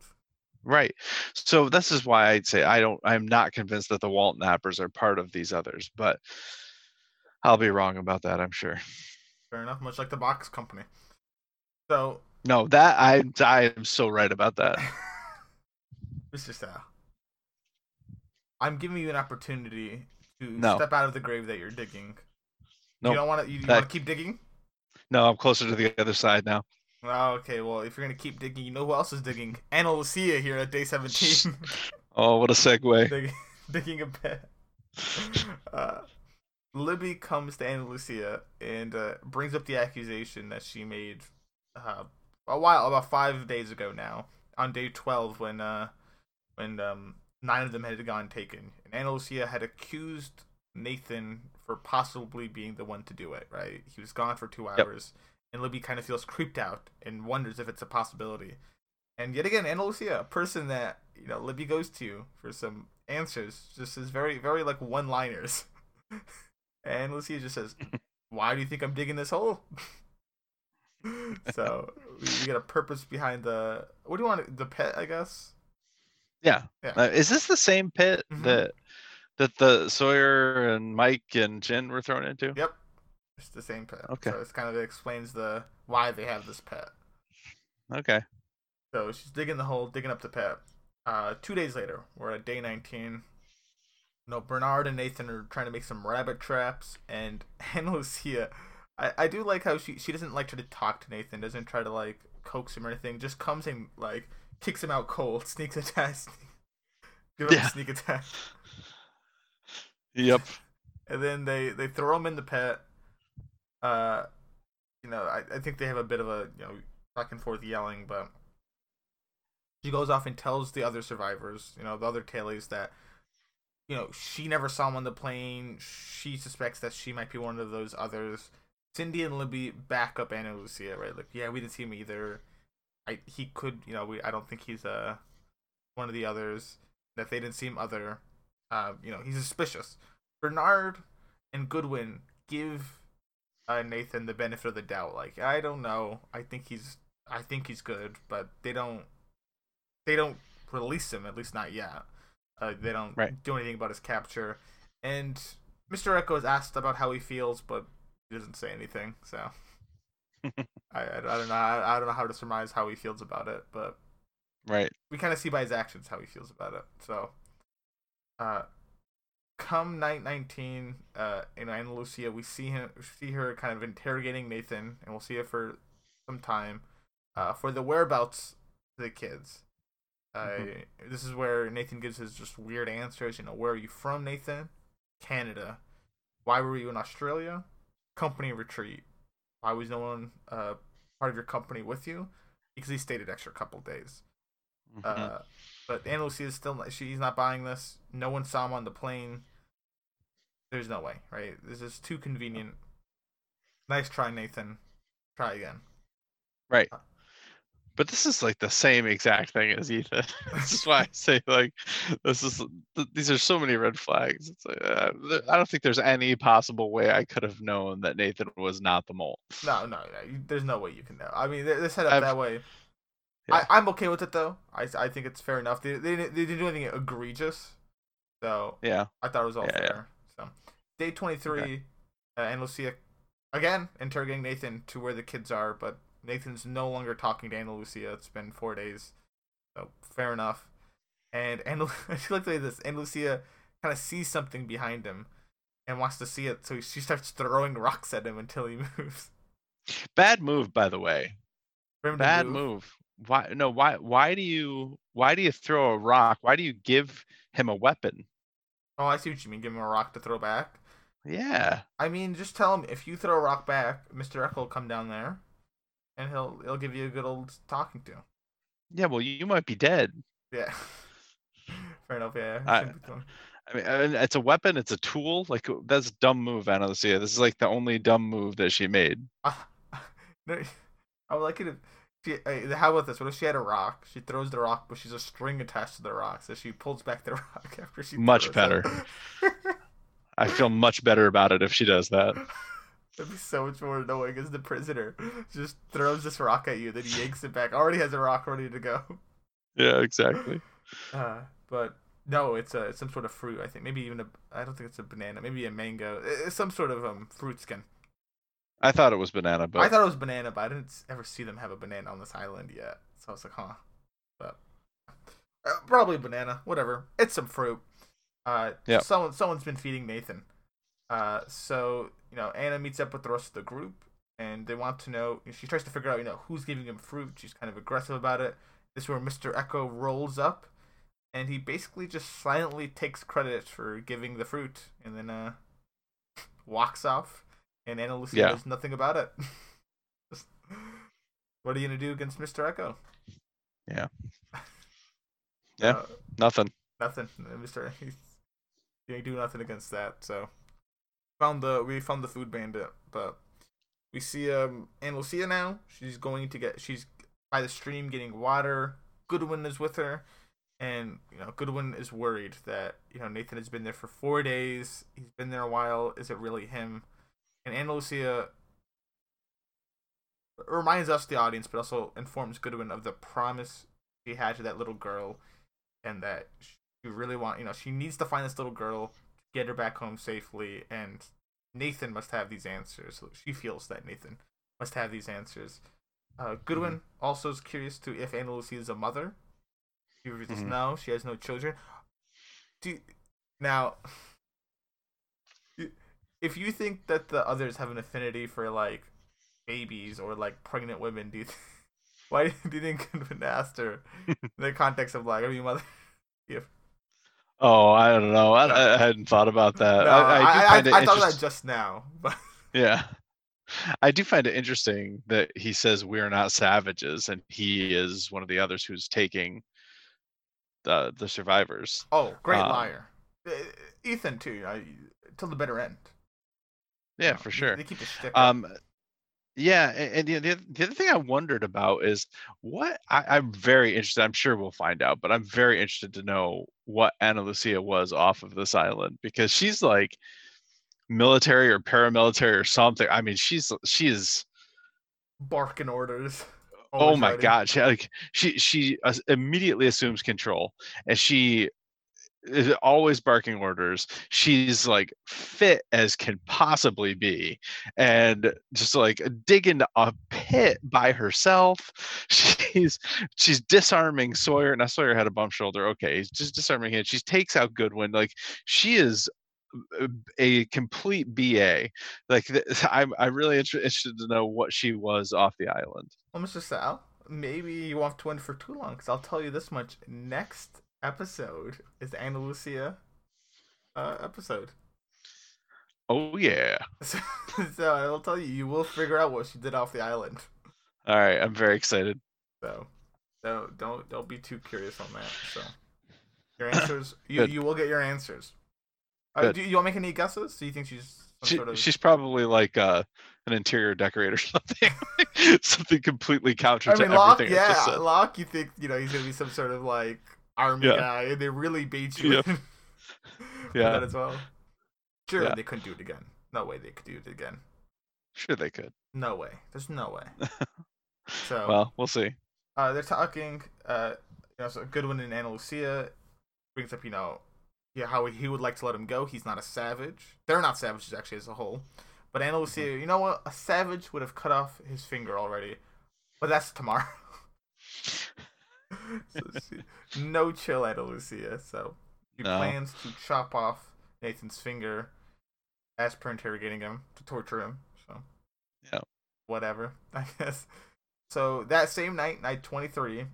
right so this is why i'd say i don't i'm not convinced that the walt nappers are part of these others but i'll be wrong about that i'm sure Fair enough. Much like the box company. So, no that i i am so right about that Mr. Sal, I'm giving you an opportunity to No. step out of the grave that you're digging. No, You don't want to. You, you want to keep digging? no i'm closer to the other side now Oh, okay. Well, if you're gonna keep digging, you know who else is digging? Ana Lucia here at day 17. oh what a segue digging, digging a pit. Uh, Libby comes to Ana Lucia and uh, brings up the accusation that she made uh, a while, about five days ago now, on day 12 when uh, when um, nine of them had gone taken. And Ana Lucia had accused Nathan for possibly being the one to do it, right? He was gone for two Yep. hours. And Libby kind of feels creeped out and wonders if it's a possibility. And yet again, Ana Lucia, a person that you know Libby goes to for some answers, just is very, very like one-liners. and Lucia just says, "Why do you think I'm digging this hole?" so we, we got a purpose behind the. What do you want? The pet, I guess. Yeah, Yeah. Uh, is this the same pit Mhm. that that the sawyer and mike and jin were thrown into Yep, it's the same pit. Okay. So it's kind of explains the why they have this pit. okay So she's digging the hole, digging up the pit. Uh, two days later, we're at day 19. You know, Bernard and Nathan are trying to make some rabbit traps, and Ana Lucia, I, I do like how she she doesn't like try to talk to Nathan, doesn't try to like coax him or anything, just comes and like kicks him out cold, sneaks attack, give him Yeah. a sneak attack, yep and then they they throw him in the pit. Uh, you know, I, I think they have a bit of a you know back and forth yelling, but she goes off and tells the other survivors, you know, the other tailies that you know she never saw him on the plane. She suspects that she might be one of those others. Cindy and Libby back up Ana Lucia, right? Like, yeah, we didn't see him either. I he could, you know, we I don't think he's uh one of the others. That they didn't see him other. Uh, you know, he's suspicious. Bernard and Goodwin give uh, Nathan the benefit of the doubt. Like, I don't know. I think he's I think he's good, but they don't they don't release him, at least not yet. Uh, they don't Right. do anything about his capture. And Mr. Eko is asked about how he feels, but he doesn't say anything. So I, I, don't know. I, I don't know how to surmise how he feels about it, but right we kind of see by his actions how he feels about it. So, uh, come night nineteen, uh, in Ana Lucia, we see him, see her kind of interrogating Nathan, and we'll see it for some time, uh, for the whereabouts of the kids. Uh, Mhm. this is where Nathan gives his just weird answers. You know, where are you from, Nathan? Canada. Why were you in Australia? Company retreat. Why was no one uh, part of your company with you? Because he stayed an extra couple days. Mhm. Uh, but Ana Lucia is still not, she's not buying this. No one saw him on the plane. There's no way, right? This is too convenient. Nice try, Nathan. Try again. Right. But this is like the same exact thing as Ethan. this is why I say like this is th- these are so many red flags. It's like, uh, th- I don't think there's any possible way I could have known that Nathan was not the mole. No, no, no. There's no way you can know. I mean, they're, they're set up I've- that way. Yeah. I, I'm okay with it though. I, I think it's fair enough. They, they, didn't- they didn't do anything egregious, so Yeah. I thought it was all Yeah, yeah. fair. So, day 23, uh, and Lucia again interrogating Nathan to where the kids are, but Nathan's no longer talking to Ana Lucia. It's been four days, so fair enough. And Ana, she feel like this. Ana Lucia kind of sees something behind him and wants to see it, so she starts throwing rocks at him until he moves. Bad move, by the way. For him to Bad move. Why? No. Why? Why do you? Why do you throw a rock? Why do you give him a weapon? Oh, I see what you mean. Give him a rock to throw back. Yeah. I mean, just tell him if you throw a rock back, Mister Eko will come down there, and he'll he'll give you a good old talking to. Yeah. Well, you might be dead. Yeah. Fair enough. Yeah. I- be doing- I mean, it's a weapon. It's a tool. Like that's a dumb move, Ana Lucia. This is like the only dumb move that she made. no, I would like it if she. Uh, how about this? What if she had a rock? She throws the rock, but she's a string attached to the rock, so she pulls back the rock after she. Much better. I feel much better about it if she does that. That'd be so much more annoying as the prisoner just throws this rock at you, then he yanks it back. Already has a rock ready to go. Yeah, exactly. Uh, but no, it's a it's some sort of fruit. I think maybe even a. I don't think it's a banana. Maybe a mango. It's some sort of um fruit skin. I thought it was banana, but I thought it was banana, but I didn't ever see them have a banana on this island yet. So I was like, huh. But uh, probably banana. Whatever. It's some fruit. Uh, Yep. Someone someone's been feeding Nathan. Uh, so you know, Ana meets up with the rest of the group, and they want to know. She tries to figure out, you know, who's giving him fruit. She's kind of aggressive about it. This is where Mister Eko rolls up, and he basically just silently takes credit for giving the fruit, and then uh, walks off. And Ana Lucia Yeah. does nothing about it. Just, what are you gonna do against Mister Eko? Yeah. Yeah. Uh, nothing. nothing. Mister, he's you ain't do nothing against that. So found the we found the food bandit, but we see um Ana Lucia now. She's going to get she's by the stream getting water. Goodwin is with her, and you know Goodwin is worried that you know Nathan has been there for four days. He's been there a while. Is it really him? And Ana Lucia reminds us, the audience, but also informs Goodwin of the promise she had to that little girl, and that she really want you know she needs to find this little girl, get her back home safely, and Nathan must have these answers. She feels that Nathan must have these answers. Uh, Goodwin also is curious to if Ana Lucia is a mother. She reveals Mhm. no, she has no children. Do now, if you think that the others have an affinity for like babies or like pregnant women, do you th- why do you think Goodwin asked her in the context of like, are you mother?" mother? Oh, I don't know. I, I hadn't thought about that. No, I, I I, I, I thought that just now, but Yeah. I do find it interesting that he says we're not savages and he is one of the others who's taking the the survivors. oh, great Um, liar. Ethan too, know, till the bitter end. Yeah, You know, for sure. They keep the shtick up. Yeah, and the, the the other thing I wondered about is what I, I'm very interested. I'm sure we'll find out, but I'm very interested to know what Ana Lucia was off of this island because she's like military or paramilitary or something. I mean, she's she is barking orders. oh my ready. god she like she she uh, immediately assumes control and she is always barking orders. She's like fit as can possibly be and just like dig into a pit by herself. She's she's disarming sawyer now sawyer had a bump shoulder. Okay he's just disarming him. She takes out goodwin. Like she is a- complete ba like i'm i'm really interested to know what she was off the island. Well, Mr. Sal, maybe you won't wait for too long, because I'll tell you this much: next episode is the Ana Lucia uh, episode. Oh yeah. So, so I'll tell you, you will figure out what she did off the island. All right, I'm very excited. So, so don't don't be too curious on that. So, your answers, you Good. you will get your answers. Uh, do you want to make any guesses? Do you think she's some She, sort of? She's probably like uh, an interior decorator or something. something completely counter I to Locke. everything I Yeah. Locke. You think you know he's gonna be some sort of like army Yeah. guy, and they really beat you Yeah. Yeah. that as well. Sure, Yeah. they couldn't do it again. No way they could do it again. Sure, they could. No way. There's no way. So, Well, we'll see. uh, they're talking. Uh, you know, so Goodwin and Ana Lucia brings up, you know, yeah, how he would like to let him go. He's not a savage. They're not savages actually as a whole. But Ana Lucia, you know what? A savage would have cut off his finger already. but that's tomorrow. so, she, no chill at Lucia. So he No. plans to chop off Nathan's finger as per interrogating him to torture him. So Yeah. whatever, I guess. So that same night, night twenty three,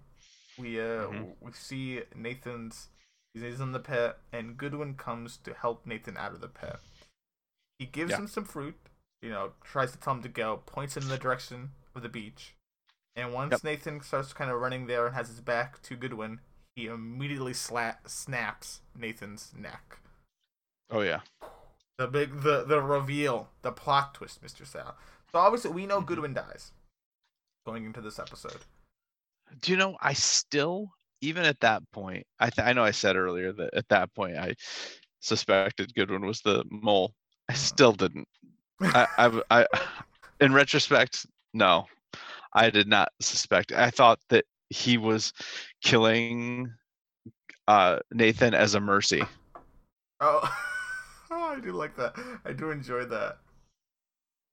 we uh Mhm. we see Nathan's he's in the pit, and Goodwin comes to help Nathan out of the pit. He gives Yeah. him some fruit, you know, tries to tell him to go, points in the direction of the beach. And once Yep. Nathan starts kind of running there and has his back to Goodwin, he immediately sla- snaps Nathan's neck. Oh yeah. The big, the the reveal, the plot twist, Mister Sal. So obviously we know Mhm. Goodwin dies. Going into this episode, Do you know? I still, even at that point, I th- I know I said earlier that at that point I suspected Goodwin was the mole. I Mhm. still didn't. I I in retrospect, no, I did not suspect. I thought that he was killing uh, Nathan as a mercy. oh, I do like that. I do enjoy that.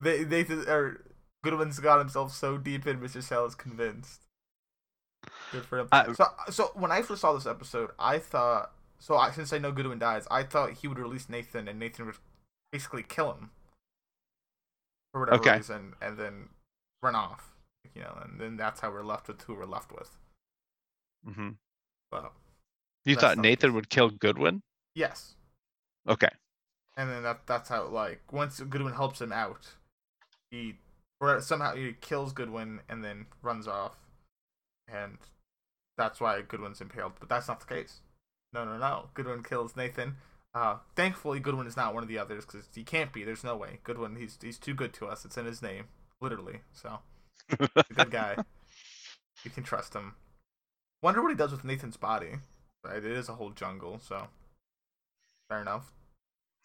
They Nathan or Goodwin's got himself so deep in, Mister Sal is convinced. Good for him. So, so when I first saw this episode, I thought so. I, since I know Goodwin dies, I thought he would release Nathan, and Nathan would basically kill him for whatever Okay. reason, and then run off. You know, and then that's how we're left with who we're left with. Hmm But You thought Nathan would kill Goodwin? yes, Okay. and then that that's how like once Goodwin helps him out, he or somehow he kills Goodwin and then runs off, and that's why Goodwin's impaled. But that's not the case. No, no, no. Goodwin kills Nathan. Uh, thankfully, Goodwin is not one of the others because he can't be. There's no way. Goodwin, he's he's too good to us. It's in his name, literally. So good guy. You can trust him. Wonder what he does with Nathan's body. Right, it is a whole jungle, so fair enough.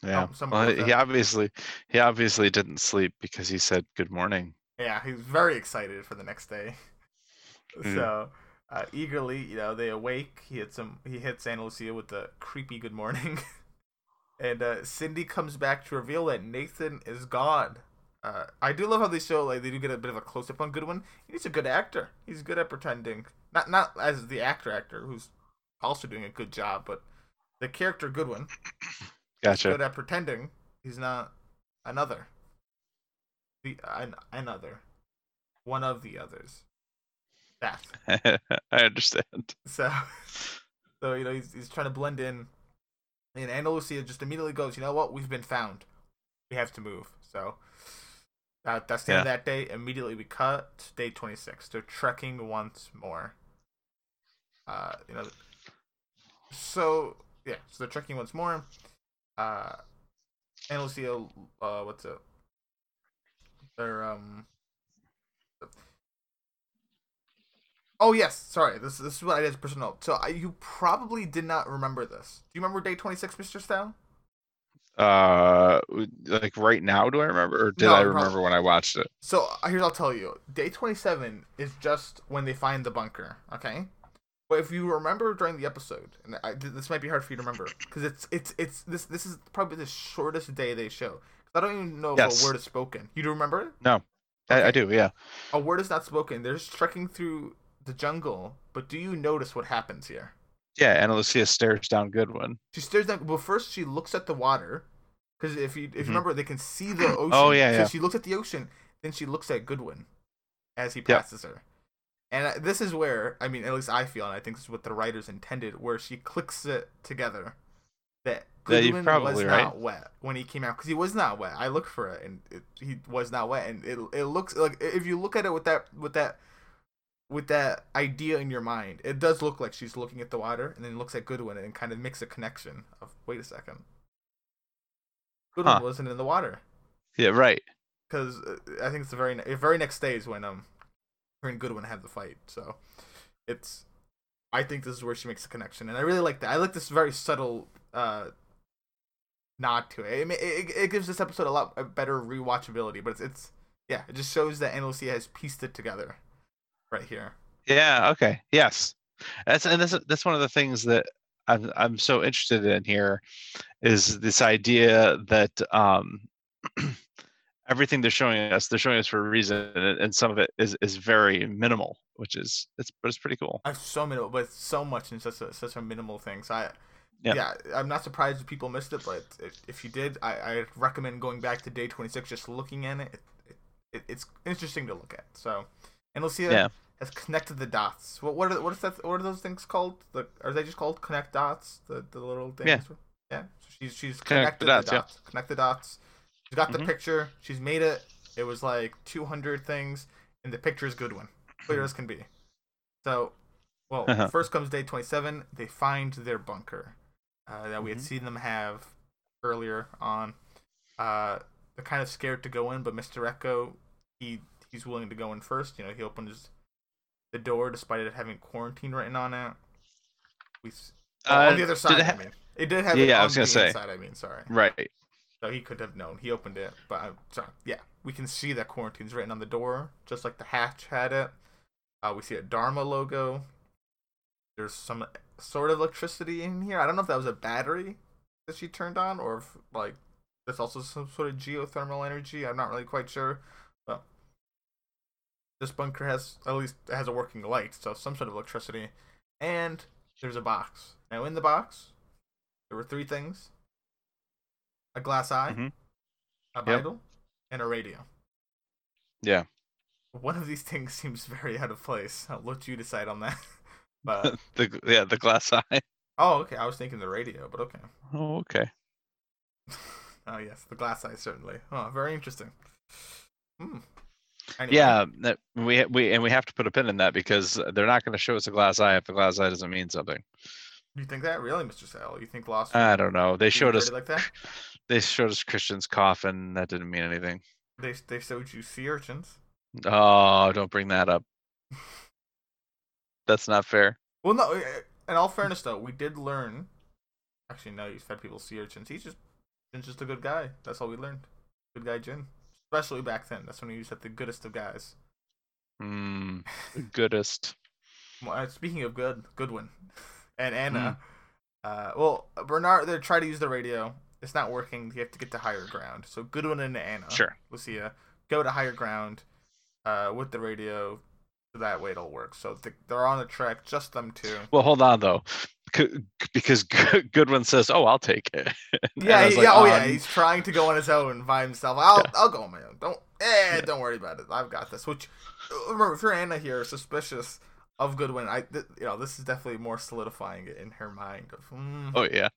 Yeah. Oh, well, he obviously he obviously didn't sleep because he said good morning. Yeah, he's very excited for the next day. Mhm. So uh, eagerly, you know, they awake. He hits him. He hits Ana Lucia with the creepy good morning, and uh, Cindy comes back to reveal that Nathan is gone. Uh, I do love how they show like they do get a bit of a close up on Goodwin. He's a good actor. He's good at pretending. Not not as the actor actor who's also doing a good job, but the character Goodwin Gotcha. good at pretending. He's not another. The an, another, one of the others. That. I understand. So, so you know he's he's trying to blend in, and Ana Lucia just immediately goes, you know what? We've been found. We have to move. So. That, that's the end of that day. Immediately we cut day 26. They're trekking once more. Uh, you know, so yeah, so they're trekking once more. Uh, and we'll see uh, what's it? They're um. Oh yes, sorry. This this is what I did as personal. So I, you probably did not remember this. Do you remember day twenty six, Mister Style? Uh, like right now, do I remember, or did No, I you probably- remember when I watched it? So here's I'll tell you. Day 27 is just when they find the bunker, okay? But if you remember during the episode, and I, this might be hard for you to remember because it's it's it's this this is probably the shortest day they show. I don't even know Yes. if a word is spoken. You do remember? it? No, I, I do. Yeah. A word is not spoken. They're just trekking through the jungle. But do you notice what happens here? Yeah. Ana Lucia stares down Goodwin. She stares down. Well, first she looks at the water, because if you if you Mhm. remember, they can see the ocean. Oh, yeah, So yeah. she looks at the ocean, then she looks at Goodwin, as he Yep. passes her. And this is where I mean, at least I feel, and I think this is what the writers intended, where she clicks it together that Yeah, Goodwin probably was right. not wet when he came out because he was not wet. I looked for it, and it, he was not wet, and it it looks like if you look at it with that with that with that idea in your mind, it does look like she's looking at the water and then looks at Goodwin and kind of makes a connection of wait a second. Goodwin Huh. wasn't in the water Yeah. Right. because uh, I think it's the very ne- very next day is when um her and Goodwin have the fight. So it's I think this is where she makes the connection, and I really like that. I like this very subtle uh nod to it. It, it, it gives this episode a lot a better rewatchability, but it's, it's yeah, it just shows that Lucia has pieced it together right here. Yeah. Okay. Yes. That's and that's that's one of the things that I'm I'm so interested in here is this idea that um everything they're showing us, they're showing us for a reason, and, and some of it is is very minimal, which is it's but it's pretty cool. I so minimal, but so much in such a such a minimal thing. So I, Yeah. yeah, I'm not surprised if people missed it, but if, if you did, I, I recommend going back to day 26, just looking at it. It, it. It's interesting to look at. So, and Lucia Yeah. has connected the dots. What what are what is that? What are those things called? The, are they just called connect dots? The the little things. Yeah. Yeah. So she's she's Connect the connected dots, the yeah. dots. Connect the dots. She's got the Mhm. picture. She's made it. It was like 200 things, and the picture is a good one, clear as can be. So, well, Uh-huh. first comes day 27. They find their bunker uh, that we had Mhm. seen them have earlier on. Uh, they're kind of scared to go in, but Mr. Eko, he he's willing to go in first. You know, he opens the door despite it having quarantine written on it. We oh, Uh, on the other side. it ha- I mean, it did have. Yeah, I was gonna the say. inside, I mean, sorry. Right. So he could have known. He opened it, but I'm sorry. Yeah, we can see that quarantine's written on the door, just like the hatch had it. Uh, we see a Dharma logo. There's some sort of electricity in here. I don't know if that was a battery that she turned on, or if like there's also some sort of geothermal energy. I'm not really quite sure, but this bunker has at least has a working light, so some sort of electricity. And there's a box. Now in the box, there were three things: a glass eye, Mhm. a Yep. Bible, and a radio. Yeah. One of these things seems very out of place. I'll let you decide on that. but the yeah the glass eye. oh, okay. I was thinking the radio, but okay. Oh, okay. oh yes, the glass eye certainly. Oh, very interesting. Hmm. Anyway, Yeah, that, we we and we have to put a pin in that because they're not going to show us a glass eye if the glass eye doesn't mean something. You think that really, Mr. Sale? You think Lost? I don't know. They showed us like that. They showed us Christian's coffin. That didn't mean anything. They they showed you sea urchins. Oh, don't bring that up. That's not fair. Well, no. eh, In all fairness, though, we did learn. Actually, no. You fed people sea urchins. He's just Jin's just a good guy. That's all we learned. Good guy, Jin. Especially back then. That's when he was at the goodest of guys. Mm, the goodest. Well, uh, speaking of good, Goodwin and Ana. Hmm. Uh, well, Bernard, they try to use the radio. It's not working. You have to get to higher ground. So Goodwin and Ana, Sure. Lucia, go to higher ground uh, with the radio. So that way it'll work. So th- they're on the track, just them two. Well, hold on though, C- because Good- Goodwin says, "Oh, I'll take it." Yeah, he- like, yeah. Oh yeah, "Um, he's trying to go on his own by himself. I'll Yeah. I'll go on my own. Don't eh, Yeah. don't worry about it. I've got this. Which remember, if you're Ana here, suspicious of Goodwin, I th- you know this is definitely more solidifying it in her mind of. Mm, Oh yeah,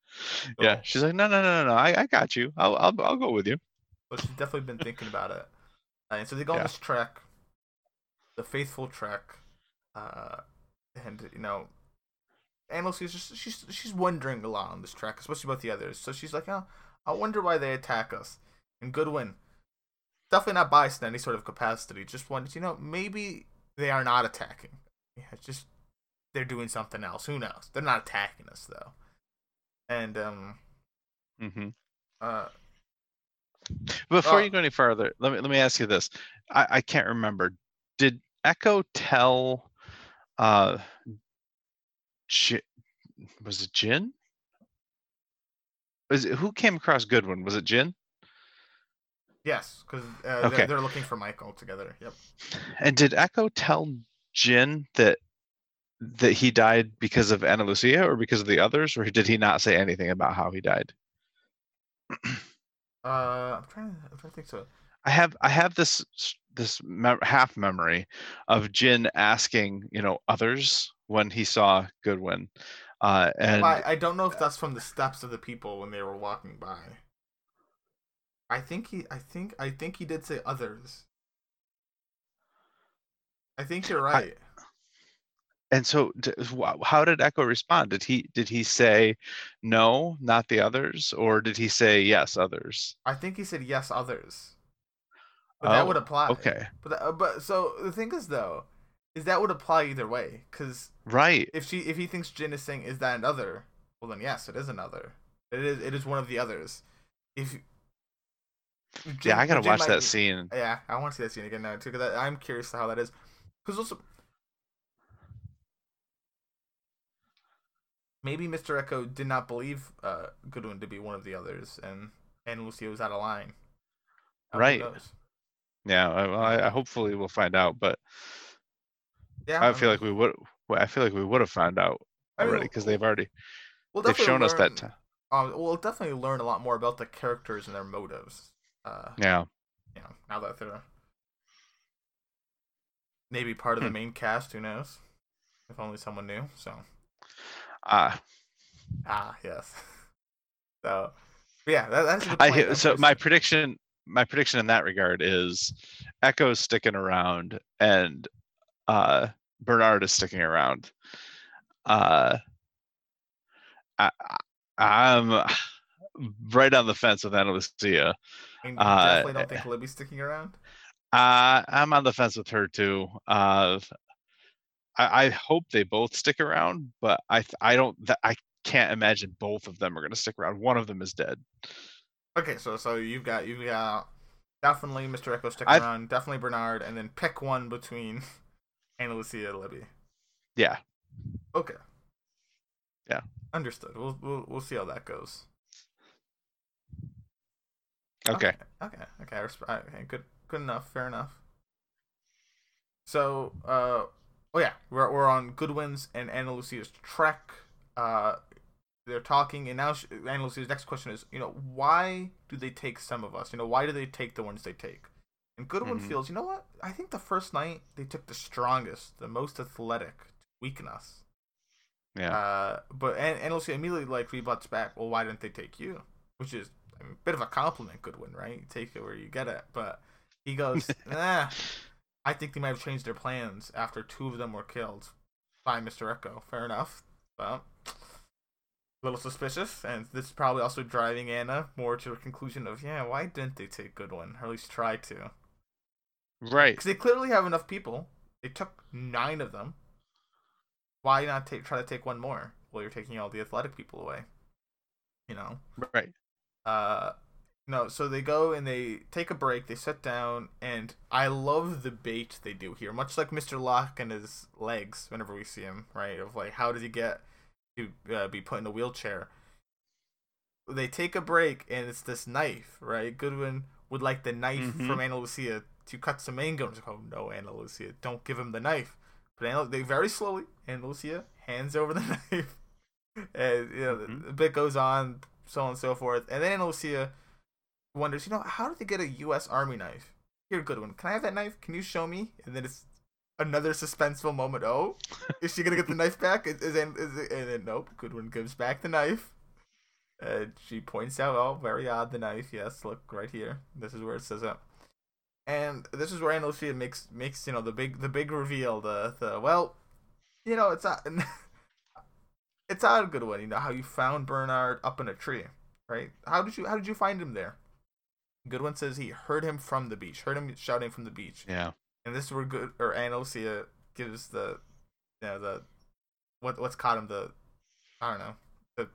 yeah. Oh. She's like, "No, no, no, no, no. I, I got you. I'll, I'll, I'll go with you." But she's definitely been thinking about it. Uh, and so they go on this trek, the faithful trek, uh, and you know, and Lucy's just she's she's wondering a lot on this trek, especially about the others. So she's like, oh, I wonder why they attack us. And Goodwin, definitely not biased in any sort of capacity, just wanted, you know, maybe they are not attacking. Yeah, it's just they're doing something else. Who knows? They're not attacking us though. And um, hmm uh, Before Uh, you go any further, let me let me ask you this. I, I can't remember. Did Eko tell uh J- was it Jin? Was it, who came across Goodwin? Was it Jin? yes, because uh, Okay. they're, they're looking for Michael together. Yep. And did Eko tell Jin that that he died because of Ana Lucia or because of the others, or did he not say anything about how he died? Uh, I'm trying. To, I'm trying to think. So I have I have this this mem- half memory of Jin asking you know others when he saw Goodwin, uh, and I, I don't know if that's from the steps of the people when they were walking by. I think he. I think. I think he did say others. I think you're right. and so d- how did Eko respond? Did he did he say no, not the others, or did he say yes, others? I, think he said yes, others. But that Oh, would apply. Okay, But that, uh, but so the thing is though, is that would apply either way. Because right. if she if he thinks Jin is saying is that another, well then yes, it is another. It is it is one of the others. If Jin- yeah, I gotta Jin watch that be- scene. Yeah, I want to see that scene again now too. Because I'm curious to how that is. Because also, maybe Mr. Eko did not believe uh, Goodwin to be one of the others, and and Lucia was out of line. Uh, Right. Yeah, I, well, I, hopefully we'll find out, but Yeah, I feel like we would. I feel like we would have found out I mean, already because they've already we'll they've shown us that. learn- T- Um, we'll definitely learn a lot more about the characters and their motives. Uh, yeah, you know, now that they're maybe part of the Hmm. main cast, who knows? If only someone knew. So, uh, ah, yes. so, yeah, that, that's a I hear- so my prediction my prediction in that regard is Eko's sticking around and uh Bernard is sticking around. Uh I, I'm right on the fence with Ana Lucia. I mean, uh, definitely don't think Libby's sticking around. Uh, I'm on the fence with her too. Uh, I, I hope they both stick around, but I I don't I can't imagine both of them are going to stick around. One of them is dead. Okay, so so you've got you've got definitely Mr. Eko sticking I've- around, definitely Bernard, and then pick one between Ana Lucia and Libby. Yeah. Okay. Yeah. Understood. We'll we'll we'll see how that goes. Okay. Okay. Okay. I resp- okay. Good. Good enough. Fair enough. So, uh, oh yeah, we're we're on Goodwin's and Ana Lucia's trek. Uh, they're talking, and now she, Ana Lucia's next question is, you know, why do they take some of us? You know, why do they take the ones they take? And Goodwin Mhm. feels, you know what? I think the first night they took the strongest, the most athletic to weaken us. Yeah. Uh, but and, and also immediately like rebuts back. Well, why didn't they take you? Which is I mean, a bit of a compliment, Goodwin, right? You take it where you get it. But he goes, nah. I think they might have changed their plans after two of them were killed by Mister Eko. Fair enough, but a little suspicious, and this is probably also driving Ana more to a conclusion of, yeah, why didn't they take Goodwin, or at least try to? right. Because they clearly have enough people. They took nine of them. Why not take try to take one more? Well, you're taking all the athletic people away. You know. Right. Uh, no. So they go and they take a break. They sit down, and I love the bait they do here. Much like Mr. Locke and his legs. Whenever we see him, right? Of like, how did he get to uh, be put in a wheelchair? They take a break, and it's this knife, right? Goodwin would like the knife Mhm. from Ana Lucia to cut some mango. Like, oh no, Ana Lucia, don't give him the knife. But Ana, they very slowly, Ana Lucia hands over the knife, and you know Mhm. the, bit goes on, so on and so forth. And then Ana Lucia wonders, you know, how did they get a U.S. Army knife? Here, Goodwin, can I have that knife? Can you show me? And then it's another suspenseful moment. Oh, is she gonna get the knife back? Is, is, and then nope, Goodwin gives back the knife. And she points out, oh, very odd, the knife. Yes, look right here. This is where it says it. And this is where Ana Lucia makes makes you know the big the big reveal. The the well, you know it's not it's not a good one. You know how you found Bernard up in a tree, right? How did you how did you find him there? Goodwin says he heard him from the beach, heard him shouting from the beach, Yeah. and this is where good or Ana gives the you know the what what's caught him the I don't know the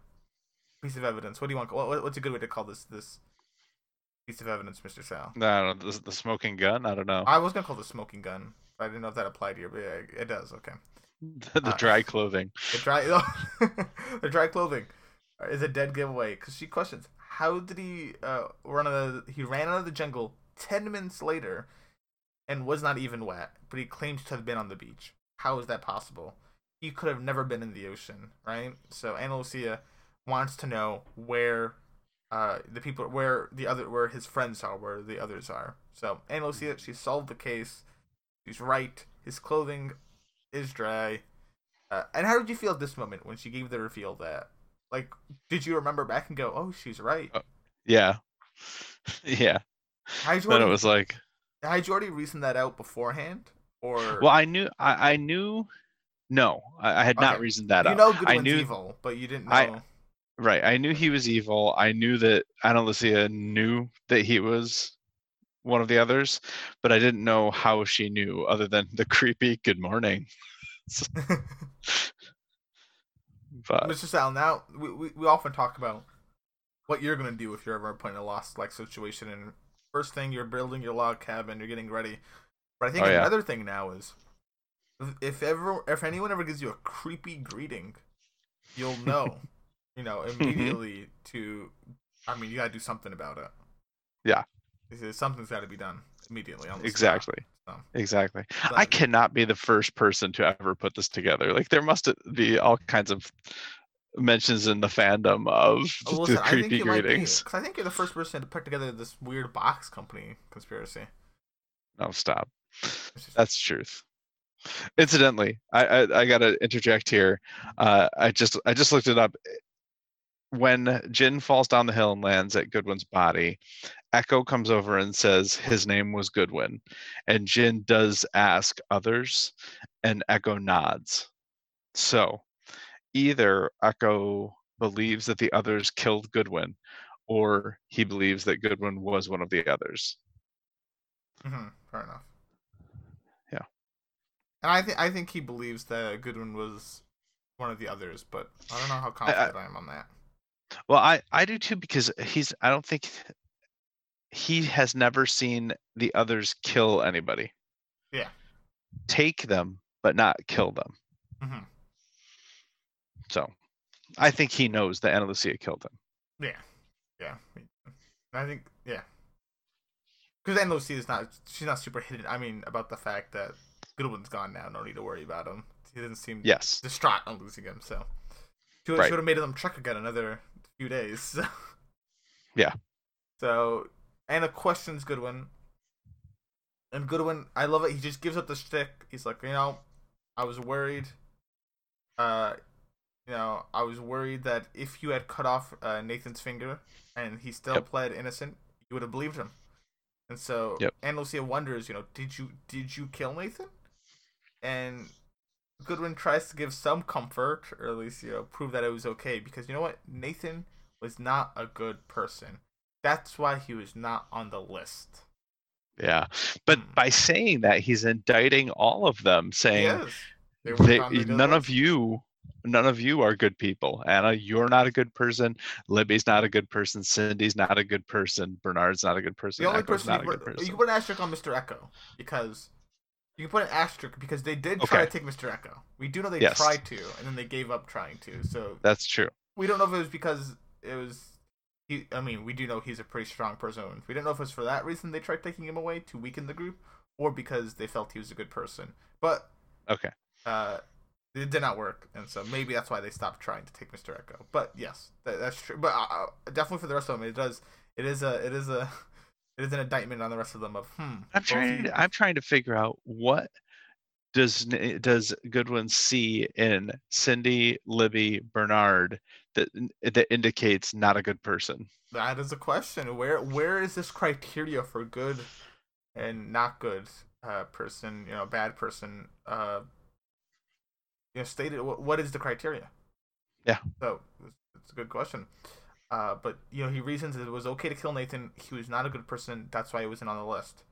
piece of evidence. What do you want? What, what's a good way to call this this piece of evidence, Mister Sal? No, the, the smoking gun. I don't know. I was gonna call it the smoking gun. I didn't know if that applied here, but yeah, it does. Okay. the uh, dry clothing. The dry the dry clothing is a dead giveaway because she questions how did he uh, run out of the, he ran out of the jungle ten minutes later and was not even wet, but he claims to have been on the beach. How is that possible? He could have never been in the ocean, right? So Ana Lucia wants to know where uh, the people where the other where his friends are, where the others are. So Ana Lucia, she solved the case. She's right. His clothing is dry. Uh, and how did you feel at this moment when she gave the reveal that? Like, did you remember back and go, "Oh, she's right"? Uh, yeah. yeah. Had you Then it was like, had you already reasoned that out beforehand, or well, I knew, I, I knew, no, I, I had not reasoned that you out. You know I Goodwin's knew, evil, but you didn't know. I- right. I knew he was evil. I knew that Ana Lucia knew that he was one of the others, but I didn't know how she knew other than the creepy good morning. But Mr. Sal, now we, we, we often talk about what you're gonna do if you're ever put in a lost like situation. And first thing, you're building your log cabin, you're getting ready. But I think Oh, yeah. another thing now is if- ever if anyone ever gives you a creepy greeting, you'll know, you know, mm-hmm. immediately to. I mean, you gotta do something about it. Yeah. Something's got to be done. immediately on the Exactly. Exactly. I cannot be the first person to ever put this together. Like there must be all kinds of mentions in the fandom of Oh, the listen, I think creepy be, greetings. I think you're the first person to put together this weird box company conspiracy. No, stop. It's just- That's truth. Incidentally, I I, I gotta interject here. Uh, I just I just looked it up. When Jin falls down the hill and lands at Goodwin's body, Eko comes over and says his name was Goodwin, and Jin does ask others, and Eko nods. So, either Eko believes that the others killed Goodwin, or he believes that Goodwin was one of the others. Mhm, fair enough. Yeah. And I think I think he believes that Goodwin was one of the others, but I don't know how confident I, am on that. Well, I I do too because he's I don't think he has never seen the others kill anybody. Yeah. Take them, but not kill them. hmm So, I think he knows that Ana Lucia killed him. Yeah, yeah. I think yeah. Because Anne Lucy is not she's not super hidden. I mean about the fact that Goodwin's gone now. No need to worry about him. He doesn't seem Yes. distraught on losing him. So she would, Right. she would have made them truck again another few days. So. Yeah. So Ana questions Goodwin, and Goodwin, I love it. He just gives up the stick. He's like, you know, I was worried. Uh, you know, I was worried that if you had cut off uh, Nathan's finger and he still Yep. pled innocent, you would have believed him. And so Yep. Ana Lucia wonders, you know, did you did you kill Nathan? And Goodwin tries to give some comfort, or at least you know prove that it was okay, because you know what, Nathan was not a good person. That's why he was not on the list. Yeah. But Hmm. by saying that, he's indicting all of them, saying they they, on the none of you none of you are good people. Ana, you're not a good person. Libby's not a good person. Cindy's not a good person. Bernard's not a good person. The only Eko's person not you, a put, good you person. can put an asterisk on Mr. Eko because you can put an asterisk because they did try Okay. to take Mr. Eko. We do know they Yes. tried to, and then they gave up trying to. So That's true. we don't know if it was because it was. He, I mean, we do know he's a pretty strong person. We don't know if it was for that reason they tried taking him away to weaken the group, or because they felt he was a good person. But Okay. uh, it did not work, and so maybe that's why they stopped trying to take Mr. Eko. But yes, that, that's true. But uh, uh, definitely for the rest of them, it does. It is a. It is a. It is an indictment on the rest of them of hmm. I'm trying. To, I'm trying to figure out what does does Goodwin see in Cindy, Libby, Bernard that that indicates not a good person. That is a question. Where where is this criteria for good and not good uh, person? You know, bad person. Uh, you know, stated. What, what is the criteria? Yeah. So it's, a good question. Uh, but you know, he reasons that it was okay to kill Nathan. He was not a good person. That's why he wasn't on the list.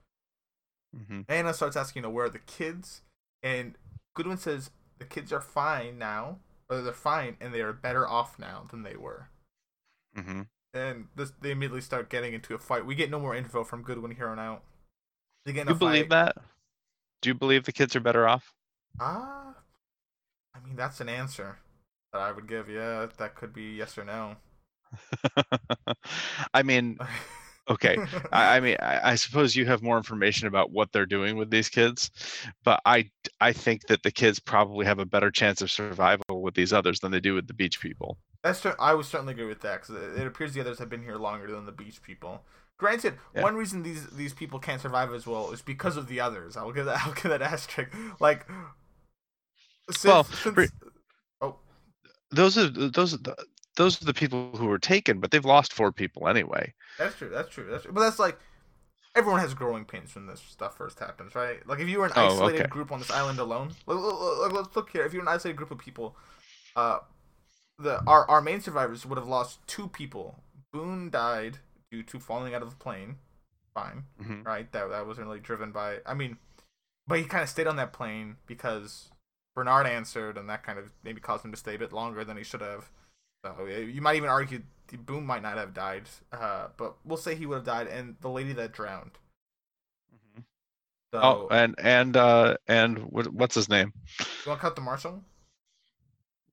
hmm Ana starts asking, you know, where are the kids? And Goodwin says the kids are fine now, or they're fine, and they are better off now than they were. hmm and this they immediately start getting into a fight. We get no more info from Goodwin here on out. They get in You believe that? Do you believe the kids are better off? Ah, I mean that's an answer that I would give. Yeah, that could be yes or no. I mean, okay. I, I mean, I, I suppose you have more information about what they're doing with these kids, but I I think that the kids probably have a better chance of survival with these others than they do with the beach people. That's cer- I would certainly agree with that because it, it appears the others have been here longer than the beach people. Granted, Yeah. one reason these these people can't survive as well is because of the others. I'll give that I'll give that asterisk. Like, since, Well, since, re- oh Those are those are the, those are the people who were taken, but they've lost four people anyway. That's true. That's true. That's true. But that's like everyone has growing pains when this stuff first happens, right? Like if you were an Oh, isolated okay. group on this island alone, look, look, look, let's look here. If you're an isolated group of people, uh, the our our main survivors would have lost two people. Boone died due to falling out of the plane. Fine, hmm right? That that wasn't really driven by. I mean, but he kind of stayed on that plane because Bernard answered, and that kind of maybe caused him to stay a bit longer than he should have. So yeah, you might even argue the Boone might not have died, uh, but we'll say he would have died, and the lady that drowned. So, Oh, and and uh and what's his name? you want to cut the marshal?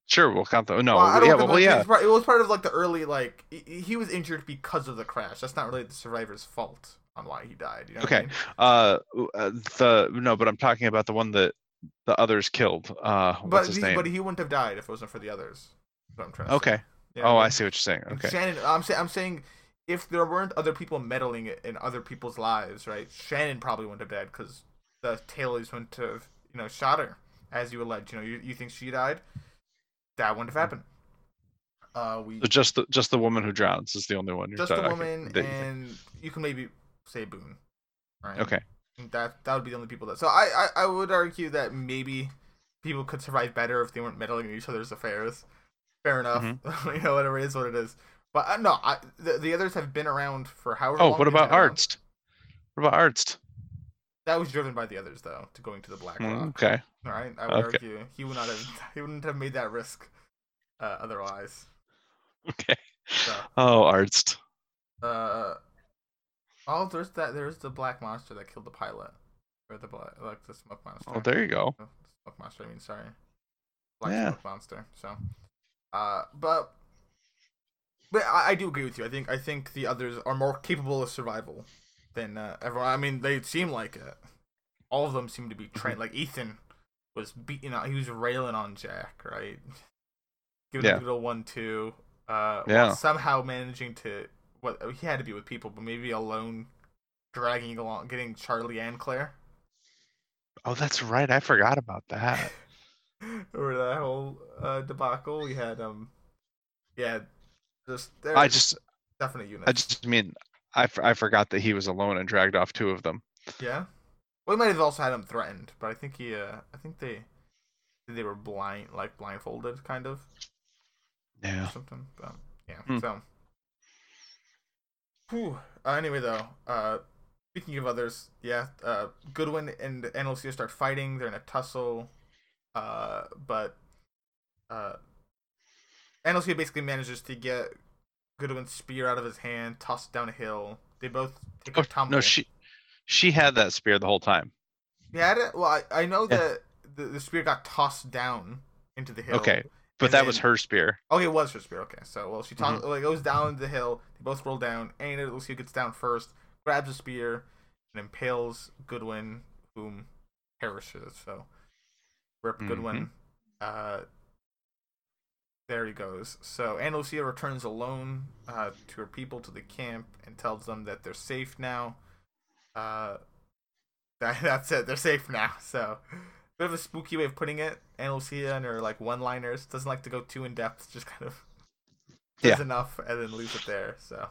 Sure, we'll count the. No, Well, yeah, think well, it was- yeah. It was, part, it was part of like the early like he, he was injured because of the crash. That's not really the survivor's fault. on why he died. You know what I Okay. mean? Uh, uh, the no, but I'm talking about the one that the others killed. Uh, what's But his he, name? but he wouldn't have died if it wasn't for the others. What I'm trying to okay. You know Oh, I mean? see what you're saying. Okay. Shannon, I'm saying, I'm saying, if there weren't other people meddling in other people's lives, right? Shannon probably wouldn't have died because the tailies wouldn't have, you know, shot her, as you allege. You know, you, you think she died? That wouldn't have happened. Uh, we So just the just the woman who drowns is the only one. Just the woman, you and you can maybe say Boone, right? Okay. That that would be the only people that. So I, I I would argue that maybe people could survive better if they weren't meddling in each other's affairs. Fair enough. Mm-hmm. you know, whatever it is, what it is. But uh, no, I, the, the others have been around for however Oh, what about. Arzt? What about Arzt? That was driven by the others, though, to going to the Black Mm, Rock. Okay. All right, I would Okay. argue he would not have he wouldn't have made that risk uh, otherwise. Okay. So, Oh, Arzt. uh, oh, there's that. There's the black monster that killed the pilot, or the black, like the smoke monster. Oh, there you go. Oh, smoke monster. I mean, sorry, black Yeah. smoke monster. So, uh, but but I, I do agree with you. I think I think the others are more capable of survival than uh, everyone. I mean, they seem like it. All of them seem to be Mm-hmm. trained. Like Ethan was beating out. He was railing on Jack, right? Giving Yeah. a little one-two. Uh, Yeah. somehow managing to what he had to be with people, but maybe alone, dragging along, getting Charlie and Claire. Oh, that's right. I forgot about that. or that whole uh, debacle. We had um, yeah, just there I just, definite units. I just mean, I, f- I forgot that he was alone and dragged off two of them. yeah. well, We might have also had him threatened, but I think he, uh, I think they, they were blind, like blindfolded, kind of Yeah. something. But yeah, Hmm. so. Whew. Uh, anyway, though, uh, speaking of others, yeah, uh, Goodwin and NLC start fighting. They're in a tussle, uh, but uh, NLC basically manages to get Goodwin's spear out of his hand, toss it down a hill. They both take Oh, a tumble. no, she, she had that spear the whole time. Had it. Well, I, I know Yeah. that the, the spear got tossed down into the hill. Okay, but that was her spear. Oh, it was her spear. Okay, so well, she Mm-hmm. like goes down the hill. They both roll down, and it looks like gets down first, grabs a spear, and impales Goodwin, whom perishes. So, rip Mm-hmm. Goodwin. Uh, there he goes. So Ana Lucia returns alone uh, to her people to the camp and tells them that they're safe now. Uh, that, that's it. They're safe now. So, bit of a spooky way of putting it. Ana Lucia and her like one-liners doesn't like to go too in depth. Just kind of Yeah. enough and then leaves it there. So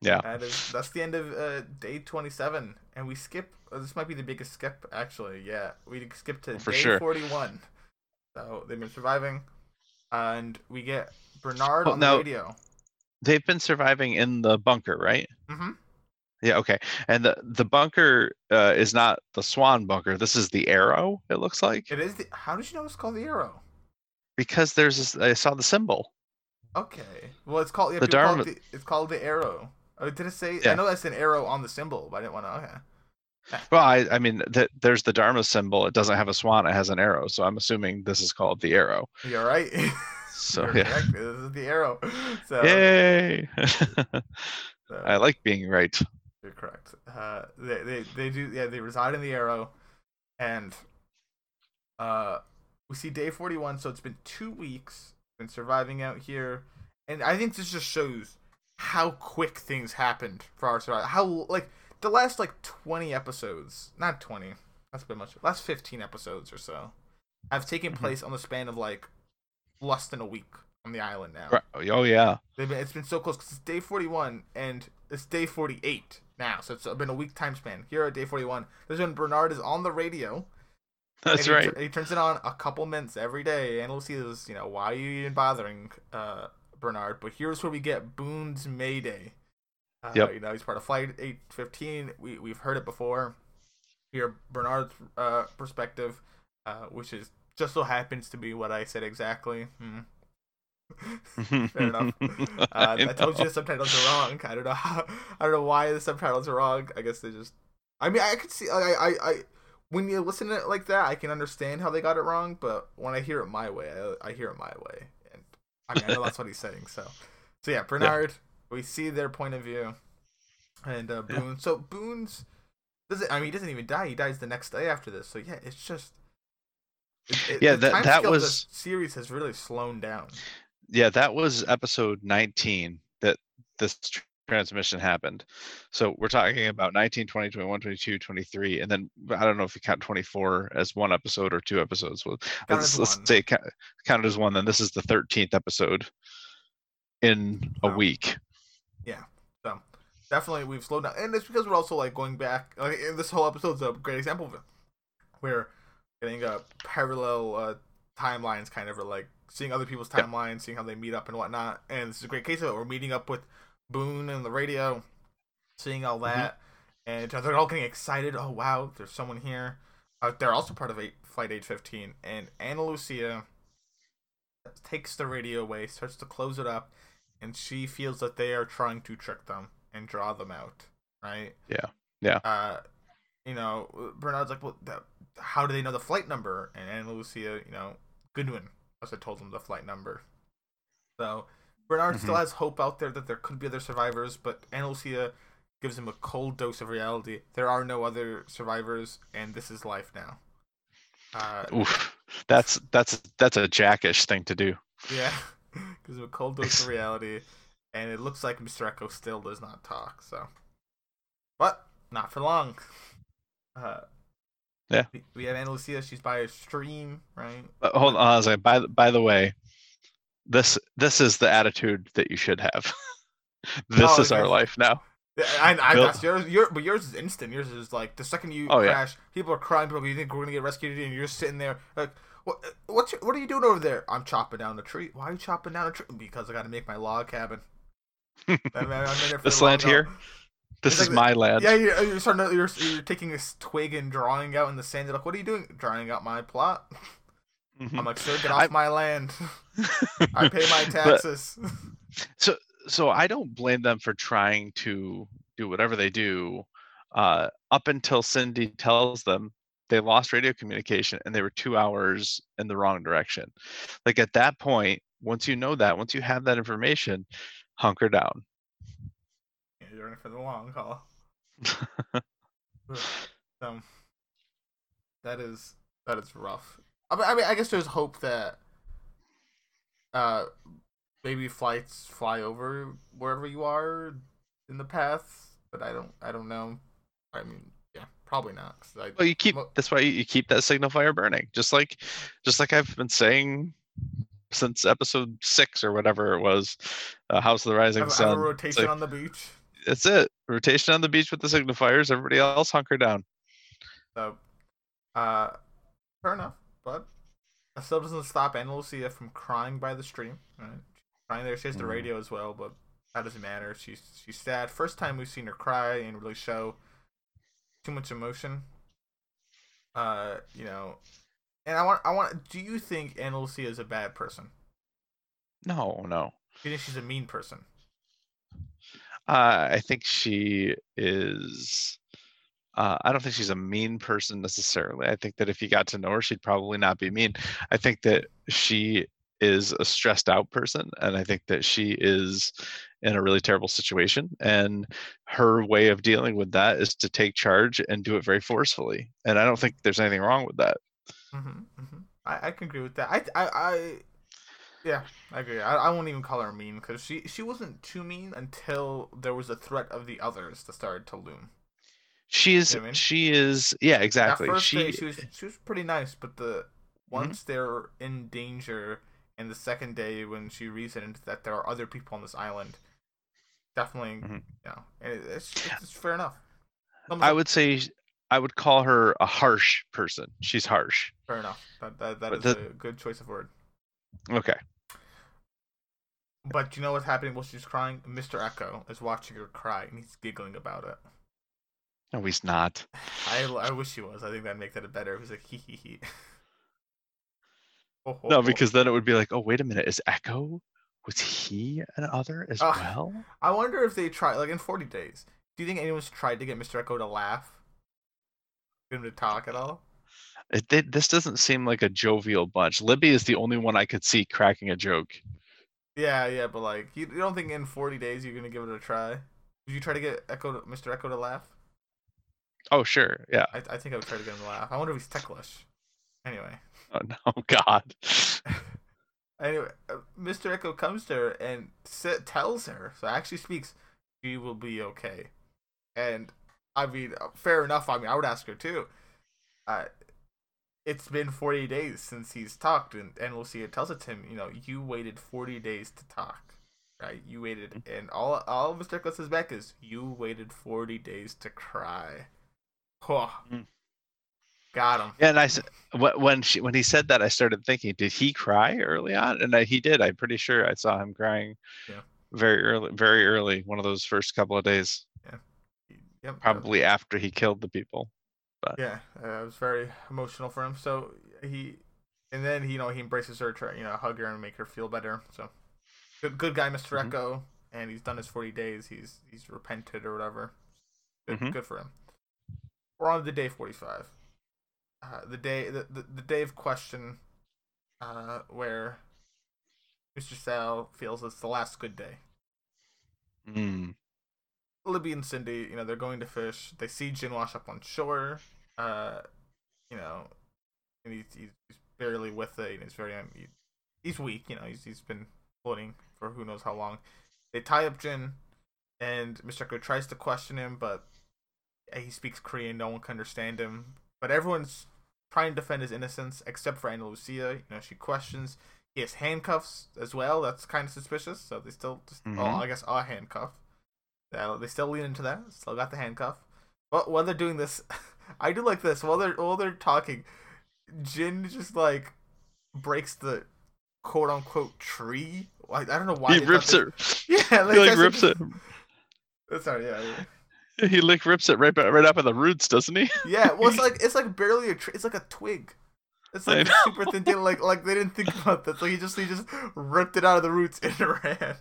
Yeah. that is that's the end of uh, day twenty-seven, and we skip. This might be the biggest skip actually. Yeah, we skip to For day sure. forty-one. So they've been surviving, and we get Bernard Well, on now- the radio. They've been surviving in the bunker, right? Mm-hmm. Yeah, okay. And the the bunker uh, is not the Swan bunker. This is the Arrow. It looks like It is the. How did you know it's called the Arrow? because there's this, I saw the symbol. Okay. Well, it's called. Yeah, The people call it the, it's called the Arrow. Oh, did it say? Yeah. I know that's an arrow on the symbol, but I didn't want to. Okay. Well, I I mean that there's the Dharma symbol. It doesn't have a swan. It has an arrow. So I'm assuming this is called the Arrow. You're right. So You're yeah. correct. This is the Arrow. So, Yay! so I like being right. you're correct. Uh, they, they they do. Yeah, they reside in the Arrow, and uh, we see day 41. So it's been two weeks. Been surviving out here, and I think this just shows how quick things happened for our survival. How like the last like 20 episodes, not 20. That's been much. Last 15 episodes or so have taken Mhm. place on the span of like less than a week on the island now. Oh yeah. Been, it's been so close because it's day 41 and it's day 48 now. So it's been a week time span. Here at day 41, this is when Bernard is on the radio. That's he, right. he turns it on a couple minutes every day, and we'll see this. You know, why are you even bothering uh, Bernard? But here's where we get Boone's Mayday. Uh, Yep. You know, he's part of Flight 815. We we've heard it before. Here, Bernard's uh, perspective, uh, which is just so happens to be what I said exactly. Hmm. Fair enough. Uh, I I, told you the subtitles are wrong. I don't know how. I don't know why the subtitles are wrong. I guess they just. I mean, I could see. I, I, I. When you listen to it like that, I can understand how they got it wrong. But when I hear it my way, I, I hear it my way, and I mean, I know that's what he's saying. So, so yeah, Bernard. We see their point of view. and uh, Yeah. Boone. So Boone's doesn't. I mean, he doesn't even die. He dies the next day after this. So yeah, it's just. it- it- Yeah, the that- that was- series has really slowed down. Yeah, that was episode 19 that this transmission happened. So we're talking about 19, 20, 21, 22, 23, and then I don't know if you count 24 as one episode or two episodes. Well, Count let's, let's say count, count it as one. Then this is the 13th episode in a Wow. week. Definitely we've slowed down, and it's because we're also like going back. Like this whole episode's a great example of it. We're getting a parallel uh, timelines, kind of, or like seeing other people's timelines, seeing how they meet up and whatnot. And this is a great case of it. We're meeting up with Boone and the radio, seeing all that, and they're all getting excited. Oh wow, there's someone here. Uh, they're also part of eight, Flight 815, and Ana Lucia takes the radio away, starts to close it up, and she feels that they are trying to trick them and draw them out, right? Yeah. Yeah. Uh, you know, Bernard's like, well, that, how do they know the flight number? And Ana Lucia, you know, Goodwin also told them the flight number. So Bernard still Mhm. has hope out there that there could be other survivors, but Ana Lucia gives him a cold dose of reality. There are no other survivors, and this is life now. Uh, Oof. That's that's that's a jackish thing to do. Yeah, because him a cold dose of reality, and it looks like Mr. Eko still does not talk. So, but not for long. Uh, Yeah. we, we have Ana Lucia. She's by a stream, right? But hold on, I was like, by the- by the way, this this is the attitude that you should have. this Oh, is our life now. I, I, that's yours. Your, but yours is instant. Yours is like the second you Oh, yeah. crash, people are crying. People, you think we're gonna get rescued, and you're just sitting there like, what? What's your, what are you doing over there? I'm chopping down a tree. Why are you chopping down a tree? Because I got to make my log cabin. This land here, This It's is like my land. Yeah, you're, you're starting to, you're, you're taking this twig and drawing out in the sand. You're like, what are you doing? Drawing out my plot. Mhm. I'm like, sir, get off I- my land. I pay my But- taxes. so so I don't blame them for trying to do whatever they do uh, up until Cindy tells them they lost radio communication and they were two hours in the wrong direction. Like at that point, once you know that, once you have that information, hunker down. You're in it for the long haul. So that is that is rough. I mean, I mean, I guess there's hope that uh maybe flights fly over wherever you are in the path, but I don't I don't know. I mean, yeah, probably not. I, Well, you keep Well- that's why you keep that signal fire burning, just like just like I've been saying since episode six or whatever it was, uh, House of the Rising have, have Sun. a rotation like, on the beach. That's it. Rotation on the beach with the signifiers. Everybody else hunker down. So, uh, fair enough. But that still doesn't stop Ana Lucia from crying by the stream. Right? Crying there. She has the Mhm. radio as well, but that doesn't matter. She's she's sad. First time we've seen her cry and really show too much emotion. Uh, you know, and I want I want. Do you think Ana Lucia is a bad person? No, no. Do you think she's a mean person? Uh, I think she is. Uh, I don't think she's a mean person necessarily. I think that if you got to know her, she'd probably not be mean. I think that she is a stressed out person, and I think that she is in a really terrible situation. And her way of dealing with that is to take charge and do it very forcefully. And I don't think there's anything wrong with that. Mm-hmm, mm-hmm. I, I can agree with that. I, I, I yeah, I agree. I, I won't even call her mean because she, she wasn't too mean until there was a threat of the others that started to loom. She's You know I mean? she is yeah exactly. First She Mm-hmm. day she was she was pretty nice, but the once they're in danger, and the second day when she reasoned that there are other people on this island, definitely, Mhm. you know, it, it's, it's it's fair enough. I would say I would call her a harsh person. She's harsh. fair enough. That that, that is the- a good choice of word. Okay. But you know what's happening while she's crying? Mr. Eko is watching her cry and he's giggling about it. No, he's not. I, I wish he was. I think that'd make that a better. He's like hee hee hee. Oh, No, oh. because then it would be like, oh, wait a minute, is Eko? Was he an other as Ah. well? I wonder if they try like in forty days. Do you think anyone's tried to get Mr. Eko to laugh? Him to talk at all? It, they, this doesn't seem like a jovial bunch. Libby is the only one I could see cracking a joke. Yeah, yeah, but like you, you don't think in forty days you're gonna give it a try? Did you try to get Eko, to, Mr. Eko, to laugh? Oh sure, yeah. I, I think I would try to get him to laugh. I wonder if he's ticklish. Anyway. Oh no, God. anyway, uh, Mr. Eko comes to her and tells her, so actually speaks, "She will be okay." And I mean, uh, fair enough. I mean, I would ask her too. Uh, it's been 40 days since he's talked, and, Ana Lucia tells it to him, you know, you waited 40 days to talk, right? You waited, and all all Mr. Eko says back is, you waited 40 days to cry. Oh, Mm. got him. Yeah, and I when she when he said that, I started thinking, did he cry early on? And I, he did. I'm pretty sure I saw him crying. Yeah. Very early, very early, one of those first couple of days, Yep, probably after he killed the people. But Yeah, uh, it was very emotional for him. So he, and then you know he embraces her, try you know hug her and make her feel better. So good, good guy, mister Mhm. Eko, and he's done his forty days. He's he's repented or whatever. Good, Mhm. good for him. We're on to day forty-five. Uh, the day, the, the the day of question, uh, where Mr. Sal feels it's the last good day. Mm. Libby and Cindy, you know, they're going to fish. They see Jin wash up on shore. Uh, you know, and he's, he's barely with it. And he's very um, he- he's weak. You know, he's he's been floating for who knows how long. They tie up Jin, and Mr. Eko tries to question him, but he speaks Korean. No one can understand him. But everyone's trying to defend his innocence except for Ana Lucia. You know, she questions. He has handcuffs as well. That's kind of suspicious. So they still, just, oh, Mhm. I guess, a handcuff. Yeah, they still lean into that. Still got the handcuff. But while they're doing this, I do like this. While they're while they're talking, Jin just like breaks the quote unquote tree. Like, I don't know why he rips it. Yeah, He like rips it. That's Sorry, yeah, yeah. He like rips it right ba- right up at the roots, doesn't he? Yeah, well, it's like it's like barely a tree. It's like a twig. It's like super thin. Like like they didn't think about that. Like he just he just ripped it out of the roots and ran.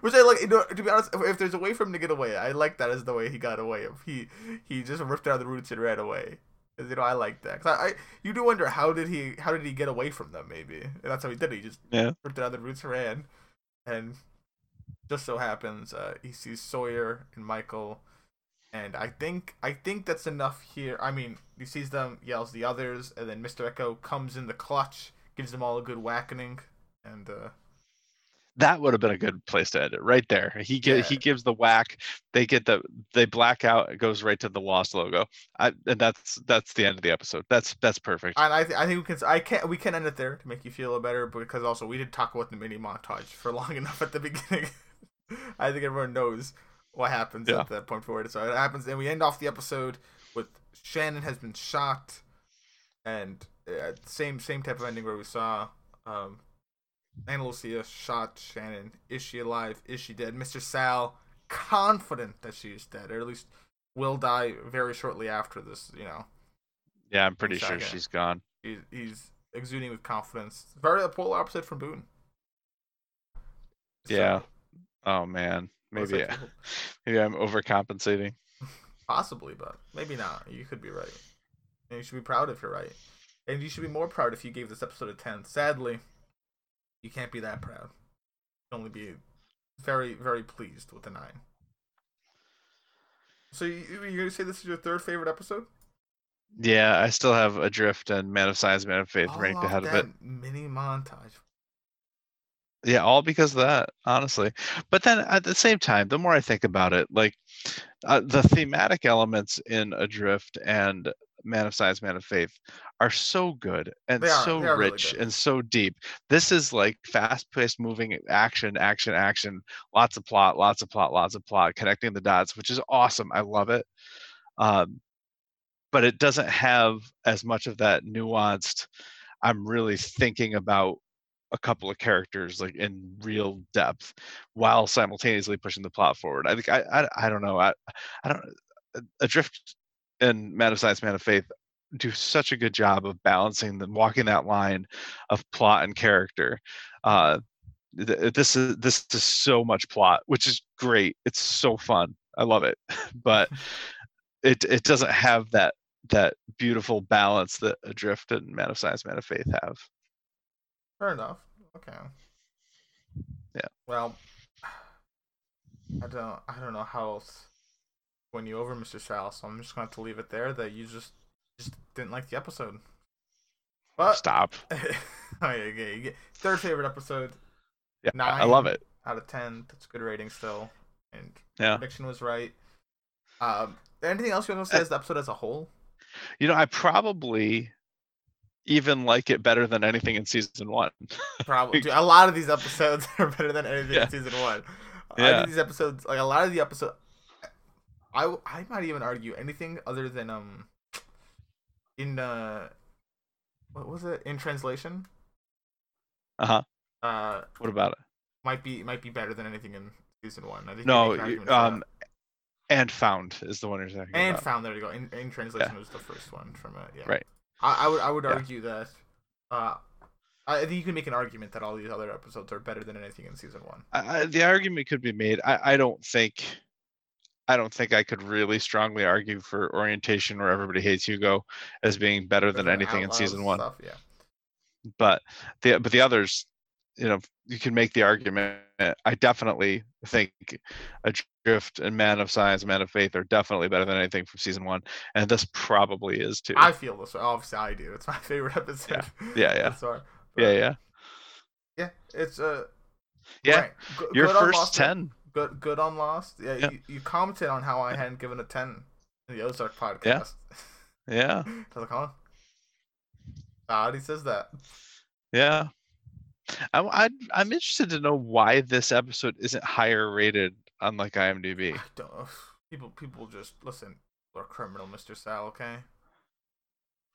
Which I like. You know, to be honest, if, if there's a way for him to get away, I like that as the way he got away. If he he just ripped out of the roots and ran away. 'Cause, you know, I like that. 'Cause I, I you do wonder how did he how did he get away from them? Maybe and that's how he did it. He just Yeah. ripped out of the roots and ran. And just so happens, uh, he sees Sawyer and Michael and I think I think that's enough here. I mean, he sees them, yells the others, and then Mr. Eko comes in the clutch, gives them all a good whackening, and uh, That would have been a good place to end it, right there. He get he gives the whack. They get the they black out. It goes right to the lost logo. I, and that's that's the end of the episode. That's that's perfect. and I th- I think we can I can we can end it there to make you feel better because also we did talk about the mini montage for long enough at the beginning. I think everyone knows what happens Yeah. at that point forward. So it happens, and we end off the episode with Shannon has been shot, and uh, same same type of ending where we saw um, Ana Lucia shot Shannon. Is she alive? Is she dead? Mr. Sal confident that she is dead, or at least will die very shortly after this. You know, yeah, I'm pretty sure she's gone. he's, he's exuding with confidence. Very the polar opposite from Boone. So, Yeah. Oh man, maybe that? maybe I'm overcompensating. Possibly, but maybe not. You could be right. And you should be proud if you're right. And you should be more proud if you gave this episode a 10. Sadly, you can't be that proud. You can only be very, very pleased with a 9. So you, you're going to say this is your third favorite episode? Yeah, I still have Adrift and Man of Science, Man of Faith All ranked ahead of it. Mini montage. Yeah, all because of that, honestly. But then at the same time, the more I think about it, like uh, the thematic elements in Adrift and Man of Science, Man of Faith are so good and are- so are really rich and so deep. This is like fast-paced, moving action, action, action, lots of plot, lots of plot, lots of plot, connecting the dots, which is awesome. I love it. Um, but it doesn't have as much of that nuanced. I'm really thinking about a couple of characters like in real depth while simultaneously pushing the plot forward. I think I I, I don't know. I I don't Adrift and Man of Science, Man of Faith do such a good job of balancing the walking that line of plot and character. Uh th- this is this is so much plot, which is great. It's so fun. I love it. but it it doesn't have that that beautiful balance that Adrift and Man of Science, Man of Faith have. Fair enough. Okay. Yeah. Well, I don't I don't know how else win you over, Mr. Sal. So I'm just going to have to leave it there. That you just just didn't like the episode. But Stop. you third favorite episode Yeah, I I love it. out of ten. That's a good rating still, and Yeah. prediction was right. Um, anything else you want to say as the episode as a whole? You know, I probably even like it better than anything in season one. Probably dude, a lot of these episodes are better than anything Yeah. in season one. I Yeah. think these episodes, like a lot of the episode, I might even argue anything other than um in uh what was it in translation Uh huh. uh What about it? might be might be better than anything in season one. I think No, you- um, and found is the one you're talking and about. found there you go. In, in translation was the first one from it. Yeah. Right. I, I would I would Yeah. argue that uh I think you can make an argument that all these other episodes are better than anything in season one. I, I- the argument could be made. I, I don't think, I don't think I could really strongly argue for orientation where everybody hates Hugo as being better than anything in season one. Stuff, yeah. But the but the others, you know, you can make the argument. I definitely think Adrift and Man of Science, Man of Faith are definitely better than anything from season one, and this probably is too. I feel this way. Obviously, I do. It's my favorite episode. Yeah, yeah. Why. yeah, yeah, Yeah, it's uh. yeah. right. Go- Your first ten. Good, good on Lost. Yeah, Yeah. You, you commented on how I hadn't given a ten in the Ozark podcast. Yeah, I was like, he says that. yeah. I'm I, I'm interested to know why this episode isn't higher rated on like IMDb. I don't. know. People, people just listen. People are criminal, Mister Sal. Okay.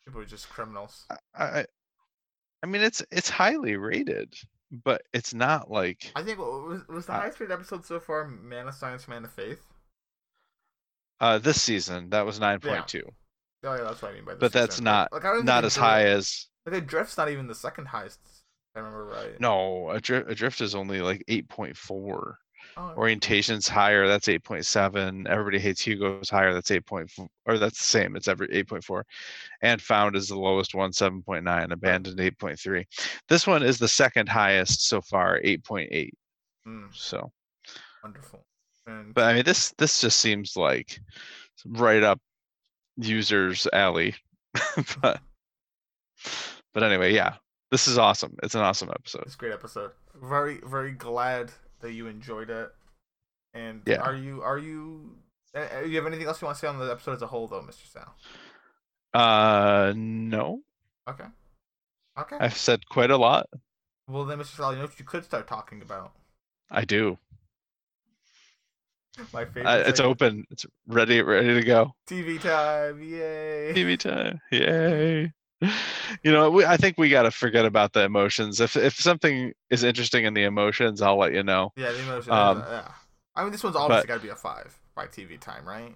People are just criminals. I, I I mean it's it's highly rated, but it's not like I think was was the highest rated episode so far Man of Science, Man of Faith. uh this season that was 9.2, Oh yeah, that's what I mean by. This but that's not like, I don't as high as Like Adrift's not even the second highest. If I remember right. no Adrift, Adrift is only like 8.4. Oh, Orientation's higher, that's 8.7. Everybody hates Hugo's higher, that's 8.4 or that's the same, it's every 8.4. And found is the lowest one, 7.9, abandoned 8.3. This one is the second highest so far, 8.8. mm, So wonderful. And but I mean this this just seems like right up users alley. but but anyway, yeah. This is awesome. It's an awesome episode. it's a great episode. Very, very glad that you enjoyed it. And Yeah. are you are you? Uh, you have anything else you want to say on the episode as a whole, though, Mister Sal? Uh no. Okay. Okay. I've said quite a lot. Well, then, Mr. Sal, you know what you could start talking about? I do. My favorite. Uh, it's open. It's ready ready to go. TV time. Yay. TV time. Yay. You know, we, I think we got to forget about the emotions. If if something is interesting in the emotions, I'll let you know. Yeah, the emotions. Um, yeah. I mean, this one's obviously got to be a five by TV time, right?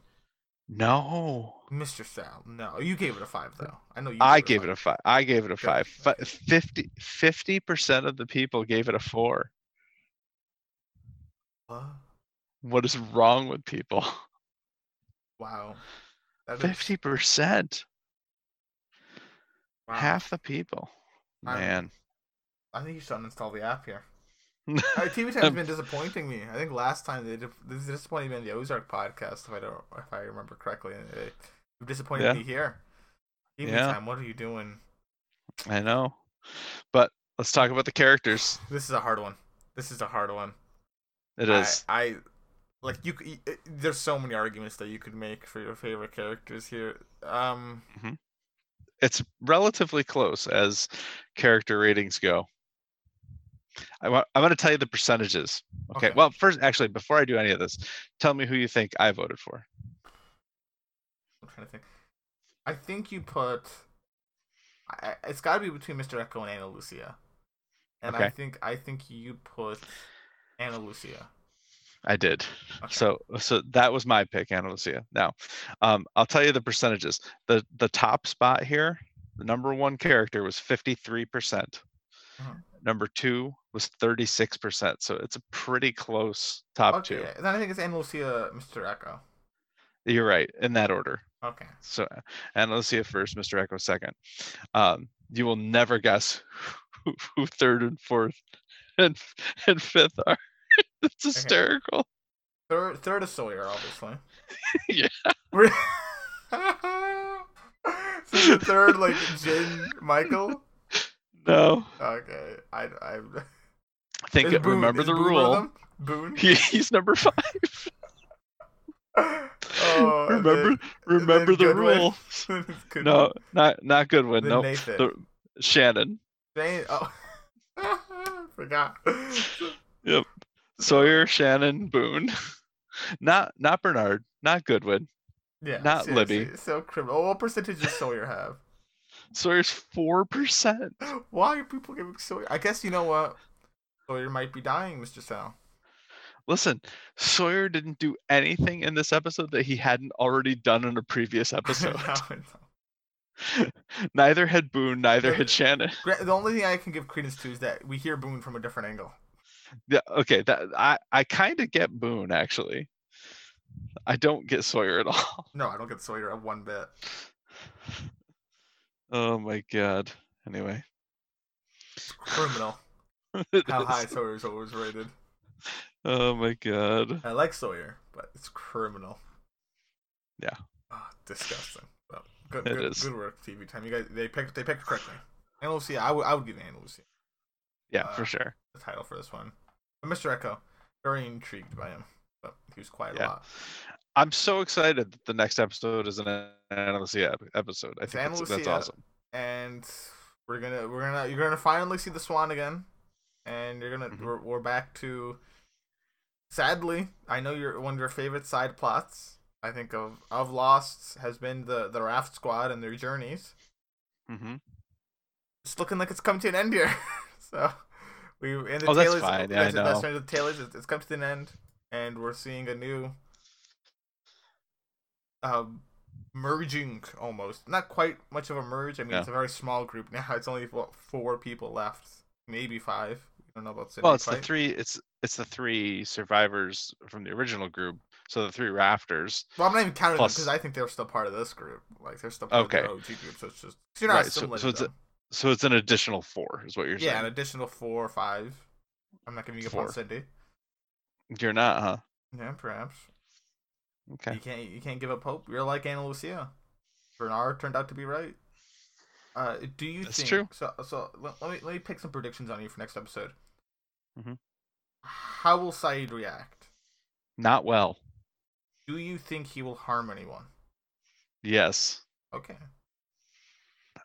No. Mr. Sal. No, you gave it a five though. I know you. I gave it a five. I gave it a five. Fi- Okay. 50 percent of the people gave it a four. What? What is wrong with people? Wow. Fifty percent. Wow. Half the people. I'm- Man. I think you should uninstall the app here. Uh, TV time has been disappointing me. I think last time they is disappointing me in the Ozark podcast, if I don't, if I remember correctly. They they disappointed Yeah. me here. TV Yeah. time. What are you doing? I know. But let's talk about the characters. This is a hard one. This is a hard one. It is. I, I like you. There's so many arguments that you could make for your favorite characters here. Um, It's relatively close as character ratings go. I want, I'm going to tell you the percentages. Okay. Okay. Well, first, actually, before I do any of this, tell me who you think I voted for. I'm trying to think. I think you put. I, it's got to be between Mr. Eko and Ana Lucia, and I think I think you put Ana Lucia. I did. Okay. So so that was my pick, Ana Lucia. Now, um, I'll tell you the percentages. The the top spot here, the number one character was 53%. Mhm. Number two was 36%. So it's a pretty close top okay, two. then I think it's Ana Lucia, Mr. Eko. You're right, in that order. Okay. So Ana Lucia first, Mr. Eko second. Um, you will never guess who, who third and fourth and, and fifth are. It's hysterical. Third, third is Sawyer, obviously. Yeah. So the third, like Jin, Michael. No. Okay, I, I. I think Boone- remember the Boone rule. Boone. He, he's number five. Oh, remember then- remember the rule. No, not not Goodwin. Then No, Nathan. the, Shannon. Dang, oh. Forgot. Sawyer, Shannon, Boone. Not not Bernard. Not Goodwin. Yeah, Not Libby. So criminal. What percentage does Sawyer have? Sawyer's four percent. Why are people giving Sawyer? I guess you know what. Sawyer might be dying, Mr. Sal. Listen, Sawyer didn't do anything in this episode that he hadn't already done in a previous episode. No, no. neither had Boone, neither had Shannon. The only thing I can give credence to is that we hear Boone from a different angle. Yeah, okay, that I I kind of get Boone actually. I don't get Sawyer at all. No, I don't get Sawyer at one bit. Oh my god. Anyway, It's criminal how is. high Sawyer's always rated. Oh my god. I like Sawyer, but it's criminal. Yeah. Ah, disgusting. But good, It good, is. good work, TV time. You guys, they picked, they picked correctly. Ana Lucia, I would, I would give Ana Lucia Yeah, Uh, for sure. the title for this one. Mr. Eko, very intrigued by him, but he was quiet Yeah. a lot. I'm so excited that the next episode is an Ana Lucia episode. I It's think that's, that's awesome. and we're gonna we're gonna you're gonna finally see the swan again and you're gonna Mhm. we're, we're back to sadly i know you're one of your favorite side plots i think of of lost has been the the raft squad and their journeys Mm-hmm. it's looking like it's come to an end here so we in the Oh, that's fine. Yeah, I that's- that's the tailies, it's, it's come to an end and we're seeing a new um merging almost not quite much of a merge i mean Yeah. it's a very small group now it's only what, four people left maybe five we don't know about Cindy Well, it's the three. It's it's the three survivors from the original group. So the three rafters. well i'm not even counting plus- them because i think they're still part of this group like they're still part Okay. of the og group so it's just you're not Right, so- so it's a-. So it's an additional four, is what you're saying. yeah an additional four or five i'm not giving you up on Four. cindy You're not, huh? yeah perhaps Okay. You can't you can't give up hope. You're like Ana Lucia. Bernard turned out to be right. Uh, do you That's think true. so? So let, let me let me pick some predictions on you for next episode. Mm-hmm. How will Sayid react? Not well. Do you think he will harm anyone? Yes. Okay.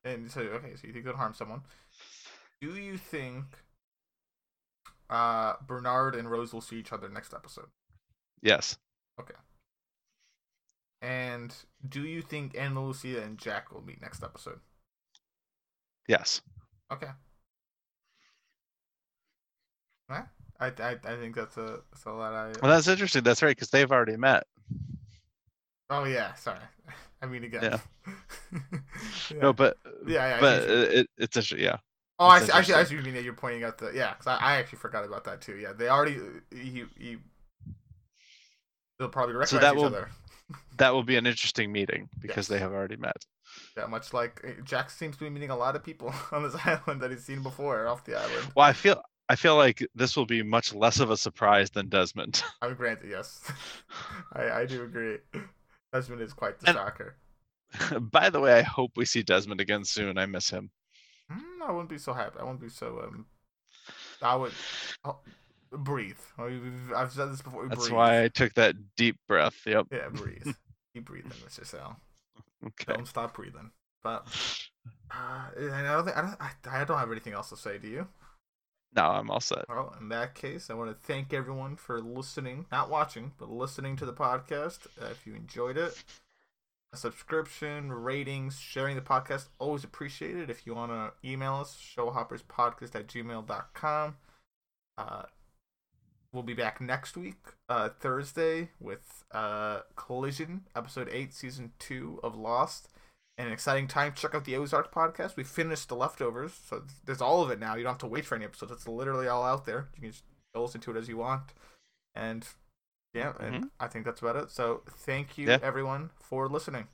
And so okay, so you think he'll harm someone. Do you think uh Bernard and Rose will see each other next episode? Yes. Okay. And do you think Ana Lucia and Jack will meet next episode? Yes. Okay. Yeah, I, I, I think that's a that's a lot. I Well, that's interesting. That's right, because they've already met. Oh yeah, sorry. I mean again. Yeah. yeah. No, but yeah, yeah. But it, it, it's interesting. Yeah. oh, I see, actually, I see what you mean that you're pointing out the yeah. Cause I, I actually forgot about that too. Yeah, they already he he. They'll probably recognize that each will- other. That will be an interesting meeting because they have already met. Yeah, much like uh, Jack seems to be meeting a lot of people on this island that he's seen before off the island. Well, I feel I feel like this will be much less of a surprise than Desmond. I'm granted, yes. I I do agree. Desmond is quite the And- shocker. By the way, I hope we see Desmond again soon. I miss him. Mm, I wouldn't be so happy. I wouldn't be so um. I would oh, breathe. I've said this before. That's breathe. why I took that deep breath. Yep. Yeah, breathe. Keep breathing, Mr. Sal. Okay. Don't stop breathing. But uh, I don't think I don't I, I don't have anything else to say. Do you? No, I'm all set. Well, in that case, I want to thank everyone for listening, not watching, but listening to the podcast. Uh, if you enjoyed it, a subscription, ratings, sharing the podcast, always appreciated. If you want to email us, showhopperspodcast at gmail.com. Uh, we'll be back next week, uh, Thursday, with uh, Collision, episode 8, season 2 of Lost. An exciting time. Check out the Ozark podcast. We finished the leftovers, so there's all of it now. You don't have to wait for any episodes. It's literally all out there. You can just listen to it as you want. And yeah, and Mhm. I think that's about it. So thank you, Yeah. everyone, for listening.